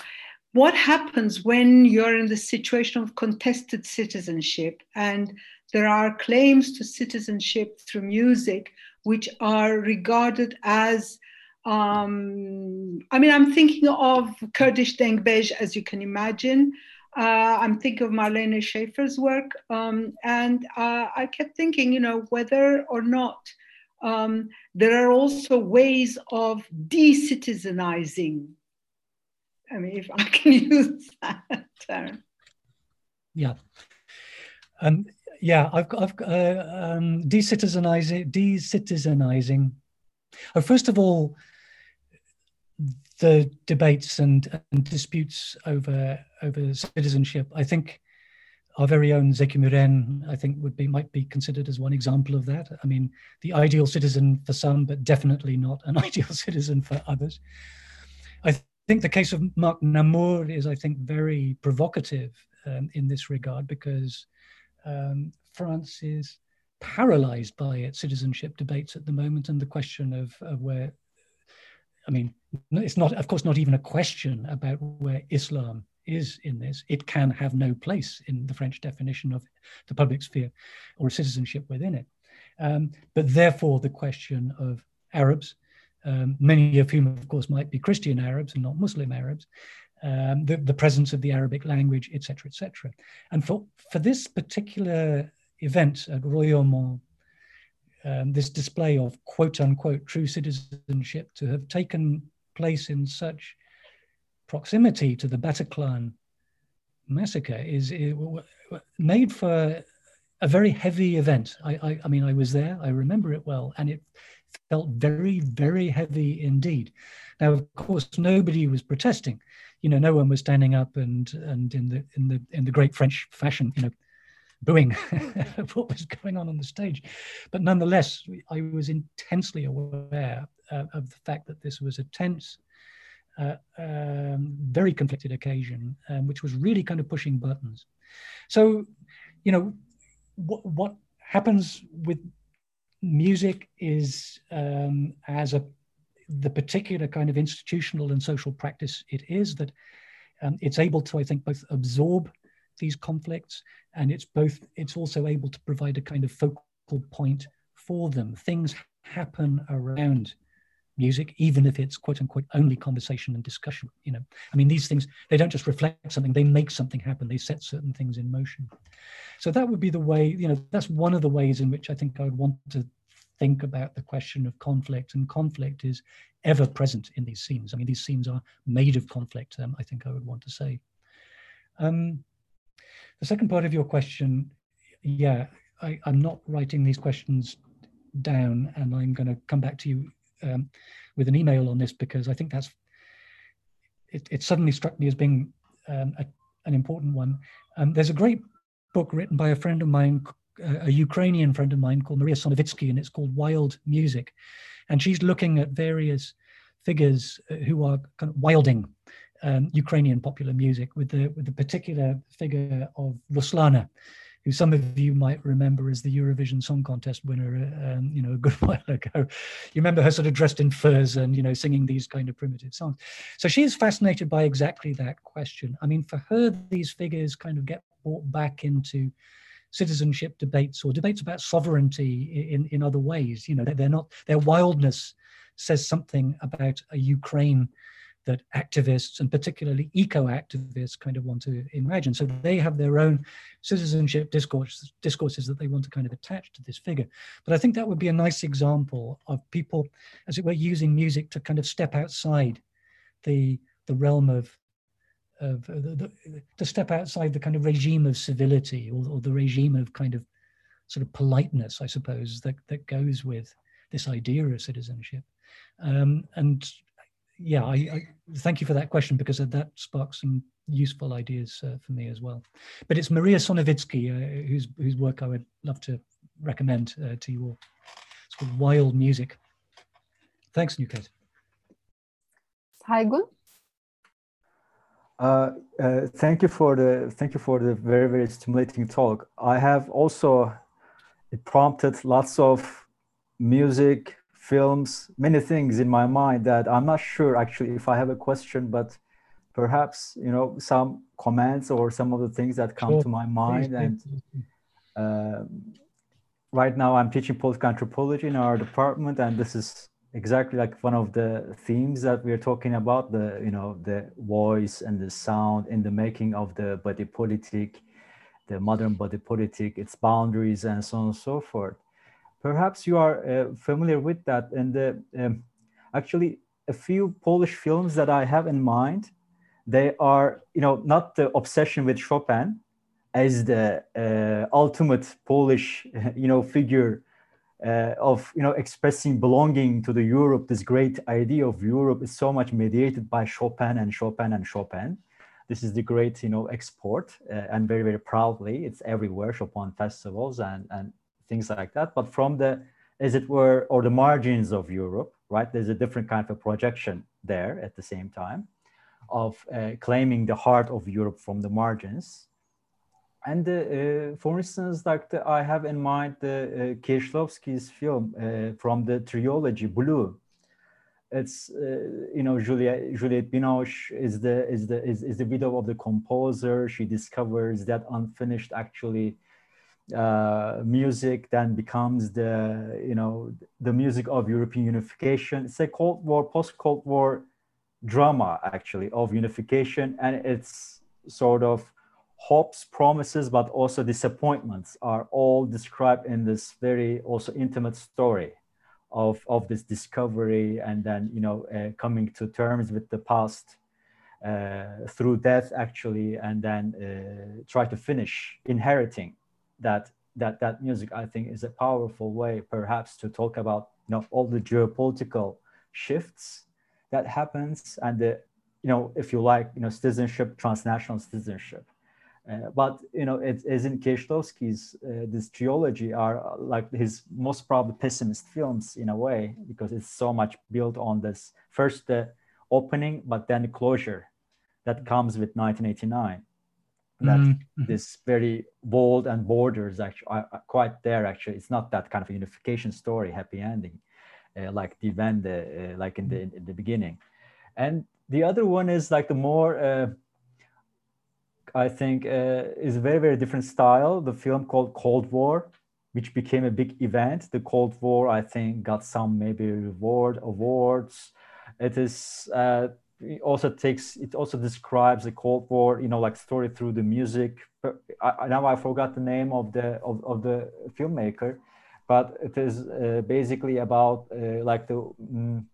what happens when you're in the situation of contested citizenship and there are claims to citizenship through music which are regarded as um, I mean, I'm thinking of Kurdish Dengbej, as you can imagine. Uh, I'm thinking of Marlene Schaefer's work. Um, and uh, I kept thinking, you know, whether or not um, there are also ways of de-citizenizing I mean, if I can [LAUGHS] use that term. Yeah. Um, yeah, I've got, I've uh, um, decitizenizing. Oh, first of all, the debates and, and disputes over over citizenship. I think our very own Zeki Müren, I think, would be might be considered as one example of that. I mean, the ideal citizen for some, but definitely not an [LAUGHS] ideal citizen for others. Think the case of Marc Nammour is, I think, very provocative um, in this regard because um, France is paralyzed by its citizenship debates at the moment and the question of, of where, I mean, it's not, of course, not even a question about where Islam is in this. It can have no place in the French definition of the public sphere or citizenship within it. Um, but therefore, the question of Arabs um, many of whom, of course, might be Christian Arabs and not Muslim Arabs, um, the, the, presence of the Arabic language, etc., etc. And for, for this particular event at Royaumont, um, this display of quote unquote true citizenship to have taken place in such proximity to the Bataclan massacre is, made for a very heavy event. I, I, I, mean, I was there, I remember it well, and it felt very, very heavy indeed. Now, of course, nobody was protesting. You know, no one was standing up and and in the in the in the great French fashion, you know, booing [LAUGHS] what was going on on the stage. But nonetheless, I was intensely aware uh, of the fact that this was a tense, uh, um, very conflicted occasion, um, which was really kind of pushing buttons. So, you know, what what happens with music is um, as a the particular kind of institutional and social practice it is that um, it's able to, I think, both absorb these conflicts and it's both it's also able to provide a kind of focal point for them. Things happen around music, even if it's quote unquote only conversation and discussion. You know, I mean, these things they don't just reflect something; they make something happen. They set certain things in motion. So that would be the way. You know, that's one of the ways in which I think I would want to think about the question of conflict. And conflict is ever present in these scenes. I mean, these scenes are made of conflict. Um, I think I would want to say. Um, the second part of your question, yeah, I, I'm not writing these questions down, and I'm going to come back to you um, with an email on this because I think that's it, it suddenly struck me as being um, a, an important one. Um, there's a great book written by a friend of mine, a Ukrainian friend of mine called Maria Sonevytsky, and it's called Wild Music. And she's looking at various figures uh, who are kind of wilding um, Ukrainian popular music with the with the particular figure of Ruslana, who some of you might remember as the Eurovision Song Contest winner, um, you know, a good [LAUGHS] while ago. You remember her sort of dressed in furs and, you know, singing these kind of primitive songs. So she is fascinated by exactly that question. I mean, for her, these figures kind of get brought back into citizenship debates or debates about sovereignty in, in other ways. You know, they're not, their wildness says something about a Ukraine that activists and particularly eco-activists kind of want to imagine. So they have their own citizenship discourse, discourses that they want to kind of attach to this figure. But I think that would be a nice example of people, as it were, using music to kind of step outside the the realm of of uh, the, the, to step outside the kind of regime of civility or, or the regime of kind of sort of politeness, I suppose, that that goes with this idea of citizenship. Um, and yeah, I, I, thank you for that question because that sparks some useful ideas uh, for me as well. But it's Maria Sonevytsky, uh, whose whose work I would love to recommend uh, to you all. It's called Wild Music. Thanks, Nükhet. Saygun. Uh, uh, thank you for the thank you for the very very stimulating talk. I have also it prompted lots of music films, many things in my mind that I'm not sure actually if I have a question, but perhaps you know some comments or some of the things that come sure. to my mind. And uh, right now, I'm teaching political anthropology in our department, and this is exactly like one of the themes that we're talking about the you know the voice and the sound in the making of the body politic the modern body politic its boundaries and so on and so forth Perhaps you are uh, familiar with that. And uh, um, actually, a few Polish films that I have in mind, they are, you know, not the obsession with Chopin as the uh, ultimate Polish, [LAUGHS] you know, figure uh, of, you know, expressing belonging to the Europe. This great idea of Europe is so much mediated by Chopin and Chopin and Chopin. This is the great, you know, export, uh, and very, very proudly, it's everywhere. Chopin festivals and and things like that. But from the, as it were, or the margins of Europe, right? There's a different kind of projection there at the same time of uh, claiming the heart of Europe from the margins. And uh, for instance, like the, I have in mind the uh, Kieślowski's film uh, from the trilogy Blue. It's uh, you know Juliette, Juliette Binoche is the is the is, is the widow of the composer. She discovers that unfinished actually uh, music then becomes the you know the music of European unification. It's a Cold War, post Cold War drama actually of unification, and it's sort of hopes, promises, but also disappointments are all described in this very also intimate story of of this discovery and then you know uh, coming to terms with the past uh, through death actually and then uh, try to finish inheriting that that that music I think is a powerful way perhaps to talk about you know all the geopolitical shifts that happens and the you know if you like you know citizenship transnational citizenship. Uh, but you know it is in Kieślowski's uh, this trilogy are uh, like his most probably pessimist films in a way because it's so much built on this. First the opening but then the closure that comes with 1989 that mm-hmm. this very bold and borders actually are, quite there actually. It's not that kind of unification story happy ending uh, like the event uh, like in the in the beginning. And the other one is like the more uh, i think uh, is a very very different style. The film called cold war which became a big event. The cold war i think got some maybe reward awards. It is uh, also takes it also describes the cold war you know like story through the music. I, now i forgot the name of the of, of the filmmaker but it is uh, basically about uh, like the mm,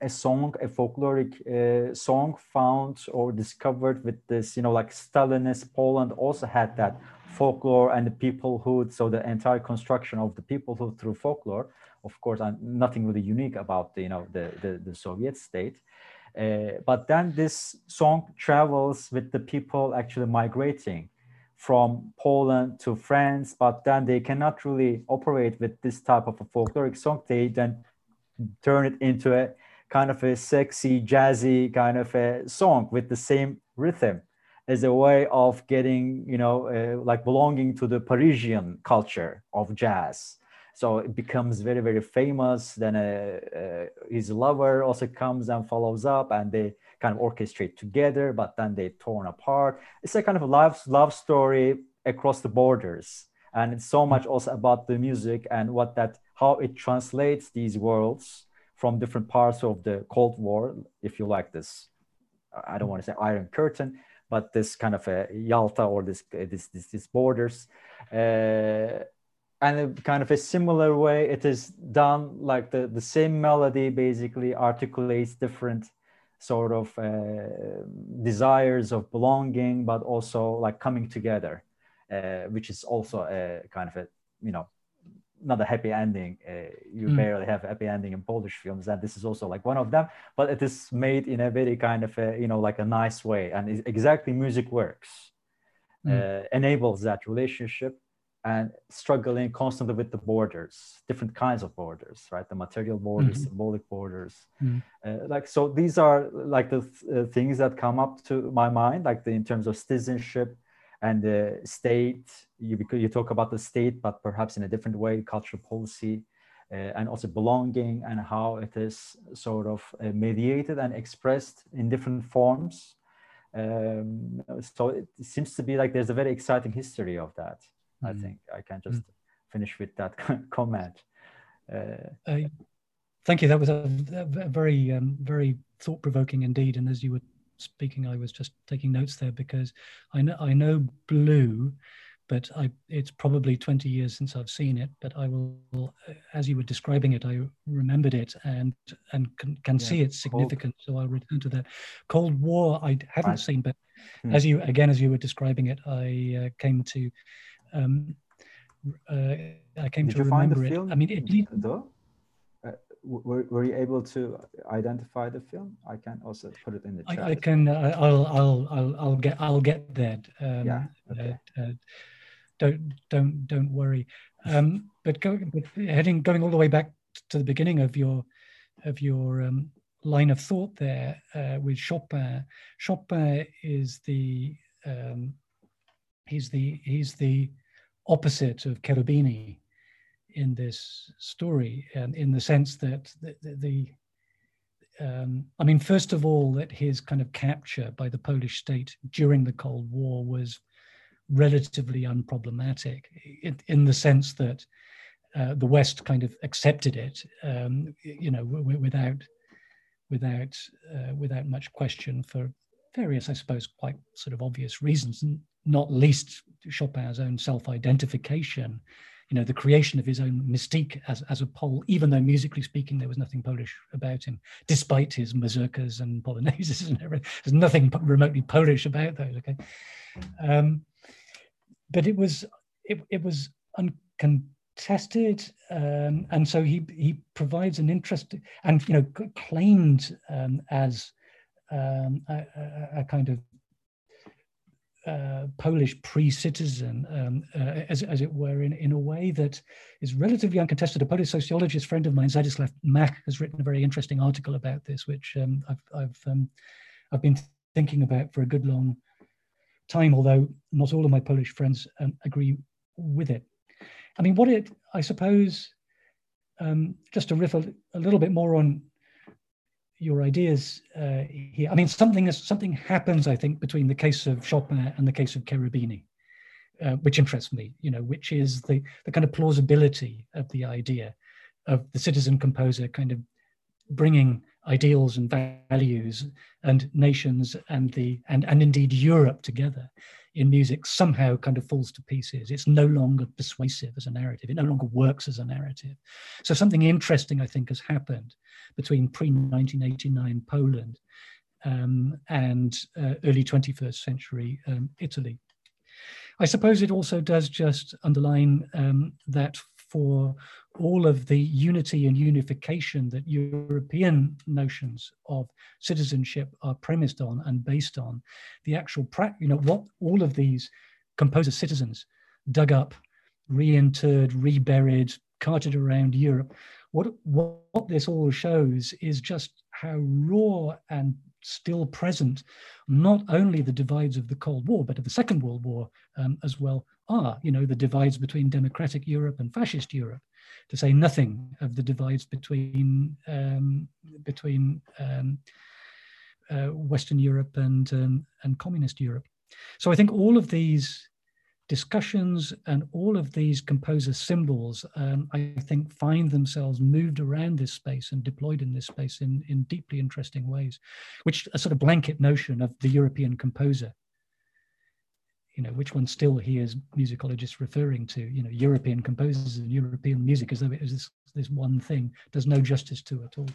a song a folkloric uh, song found or discovered with this you know like stalinist poland also had that folklore and the peoplehood. So the entire construction of the peoplehood through folklore of course nothing really unique about the, you know the, the, the soviet state uh, but then this song travels with the people actually migrating from Poland to France, but then they cannot really operate with this type of a folkloric song. They then turn it into a kind of a sexy, jazzy kind of a song with the same rhythm as a way of getting, you know, uh, like belonging to the Parisian culture of jazz so it becomes very very famous. Then uh, uh, his lover also comes and follows up and they kind of orchestrate together but then they torn apart. It's a kind of a love love story across the borders. And it's so much also about the music and what that how it translates these worlds from different parts of the cold war if you like this i don't want to say iron curtain but this kind of a yalta or this this this, this borders. Uh, and kind of a similar way it is done like the, the same melody basically articulates different sort of uh, desires of belonging but also like coming together uh, which is also a kind of a you know not a happy ending uh, you mm. barely have a happy ending in polish films and this is also like one of them but it is made in a very kind of a you know like a nice way and exactly music works mm. enables that relationship and struggling constantly with the borders, different kinds of borders, right? The material borders, mm-hmm. symbolic borders. Mm-hmm. Uh, like so, these are like the th- uh, things that come up to my mind, like the, in terms of citizenship and the state. You you talk about the state, but perhaps in a different way, cultural policy. Uh, and also belonging and how it is sort of uh, mediated and expressed in different forms. Um, so it seems to be like there's a very exciting history of that. I mm. think I can just mm. finish with that [LAUGHS] comment. Uh, uh, thank you. That was a, a very, um, very thought provoking indeed. And as you were speaking, I was just taking notes there because I know I know Blue, but I it's probably 20 years since I've seen it. But I will, as you were describing it, I remembered it and and can, can yeah. see its significance. Cold. So I'll return to that. Cold War I haven't right. seen, but hmm. as you again as you were describing it, I uh, came to um, uh, I came Did to remember it. I mean, it, though. Uh, were, were you able to identify the film? I can also put it in the chat. I, I can. Uh, I'll, I'll. I'll. I'll get. I'll get that. Um, yeah. Okay. Uh, uh, don't. Don't. Don't worry. Um, but going. But heading. Going all the way back to the beginning of your, of your um, line of thought there uh, with Chopin. Chopin is the. He's the. He's the opposite of Cherubini in this story, and in the sense that the, the, the um, I mean, first of all, that his kind of capture by the Polish state during the Cold War was relatively unproblematic in, in the sense that uh, the West kind of accepted it, um, you know, w- without without uh, without much question for various, I suppose, quite sort of obvious reasons, not least Chopin's own self-identification, you know, the creation of his own mystique as, as a Pole, even though musically speaking, there was nothing Polish about him, despite his mazurkas and polonaises [LAUGHS] and everything. There's nothing remotely Polish about those, okay? Um, but it was, it, it was uncon- tested, um, and so he he provides an interest and you know claimed um, as um, a, a, kind of uh, Polish pre-citizen, um, uh, as, as it were, in, in a way that is relatively uncontested. A Polish sociologist friend of mine, Zdzisław Mach, has written a very interesting article about this, which um, I've, I've, um, I've been thinking about for a good long time, although not all of my Polish friends um, agree with it. I mean, what it, I suppose, um, just to riff a, a little bit more on your ideas uh, here. I mean, something is, something happens, I think, between the case of Chopin and the case of Cherubini, uh, which interests me. You know, which is the the kind of plausibility of the idea of the citizen composer kind of bringing ideals and values and nations and the and and indeed Europe together in music somehow kind of falls to pieces. It's no longer persuasive as a narrative. It no longer works as a narrative. So something interesting, I think, has happened between pre-1989 Poland um, and uh, early 21st century um, Italy. I suppose it also does just underline um, that for all of the unity and unification that European notions of citizenship are premised on and based on, the actual, you know, what all of these composer citizens dug up, reinterred, reburied, carted around Europe, what, what this all shows is just how raw and still present not only the divides of the Cold War, but of the Second World War um, as well are, you know, the divides between democratic Europe and fascist Europe, to say nothing of the divides between, um, between um, uh, Western Europe and, um, and communist Europe. So I think all of these discussions and all of these composer symbols, um, I think, find themselves moved around this space and deployed in this space in, in deeply interesting ways, which a sort of blanket notion of the European composer. You know, which one still hears musicologists referring to, you know, European composers and European music as though it is this, this one thing, does no justice to at all.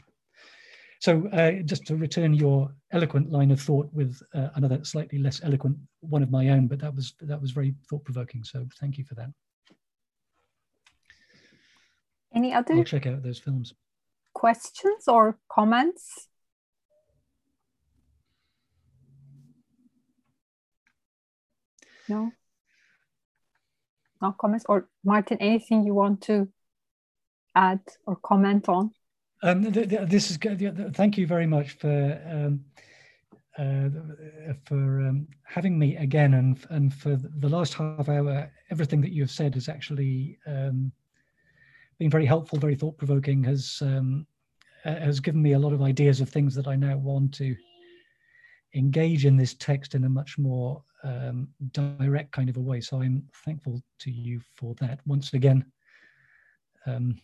So uh, just to return your eloquent line of thought with uh, another slightly less eloquent one of my own, but that was that was very thought provoking. So thank you for that. Any other? I'll check out those films. Questions or comments? No. No comments or Martin? Anything you want to add or comment on? Um, th th this is good. Thank you very much for um, uh, for um, having me again, and and for the last half hour. Everything that you have said has actually um, been very helpful, very thought provoking. Has um, has given me a lot of ideas of things that I now want to engage in this text in a much more um, direct kind of a way. So I'm thankful to you for that once again. Um,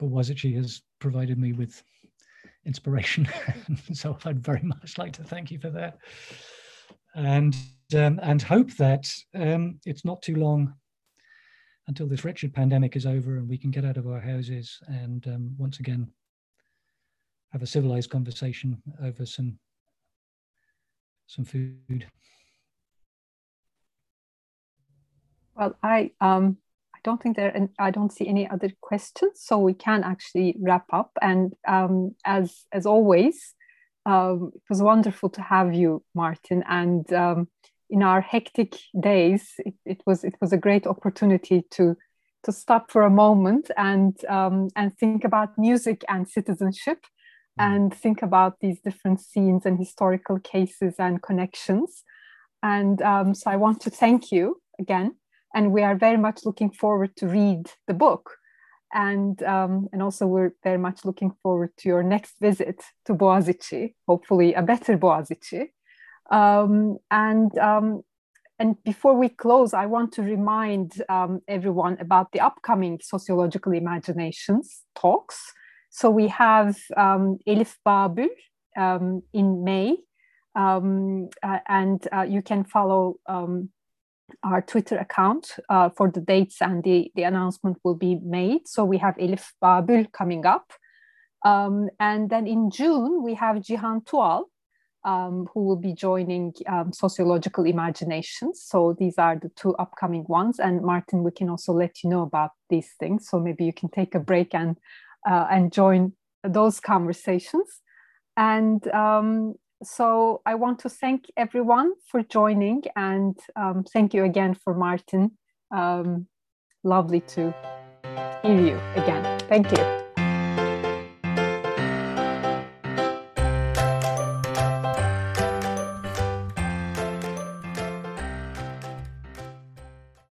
Boğaziçi has provided me with inspiration. [LAUGHS] so I'd very much like to thank you for that. And, um, and hope that um, it's not too long until this wretched pandemic is over and we can get out of our houses and um, once again have a civilized conversation over some some food. Well, I um, don't think there, and I don't see any other questions, so we can actually wrap up. And um, as as always, um, it was wonderful to have you, Martin. And um, in our hectic days, it, it, was it was a great opportunity to to stop for a moment and um, and think about music and citizenship, mm. and think about these different scenes and historical cases and connections. And um, so I want to thank you again and we are very much looking forward to read the book and um, and also we're very much looking forward to your next visit to Boğaziçi, hopefully a better Boğaziçi. Um, and um, and before we close, I want to remind um, everyone about the upcoming sociological imaginations talks. So we have um, Elif Babül um, in May, uh, and uh, you can follow our Twitter account uh, for the dates and the, the announcement will be made. So we have Elif Babül coming up. Um, and then in June, we have Cihan Tuğal um, who will be joining um, sociological imaginations. So these are the two upcoming ones. And Martin, we can also let you know about these things. So maybe you can take a break and uh, and join those conversations. And um, so I want to thank everyone for joining and um, thank you again for Martin. Um, lovely to hear you again. Thank you.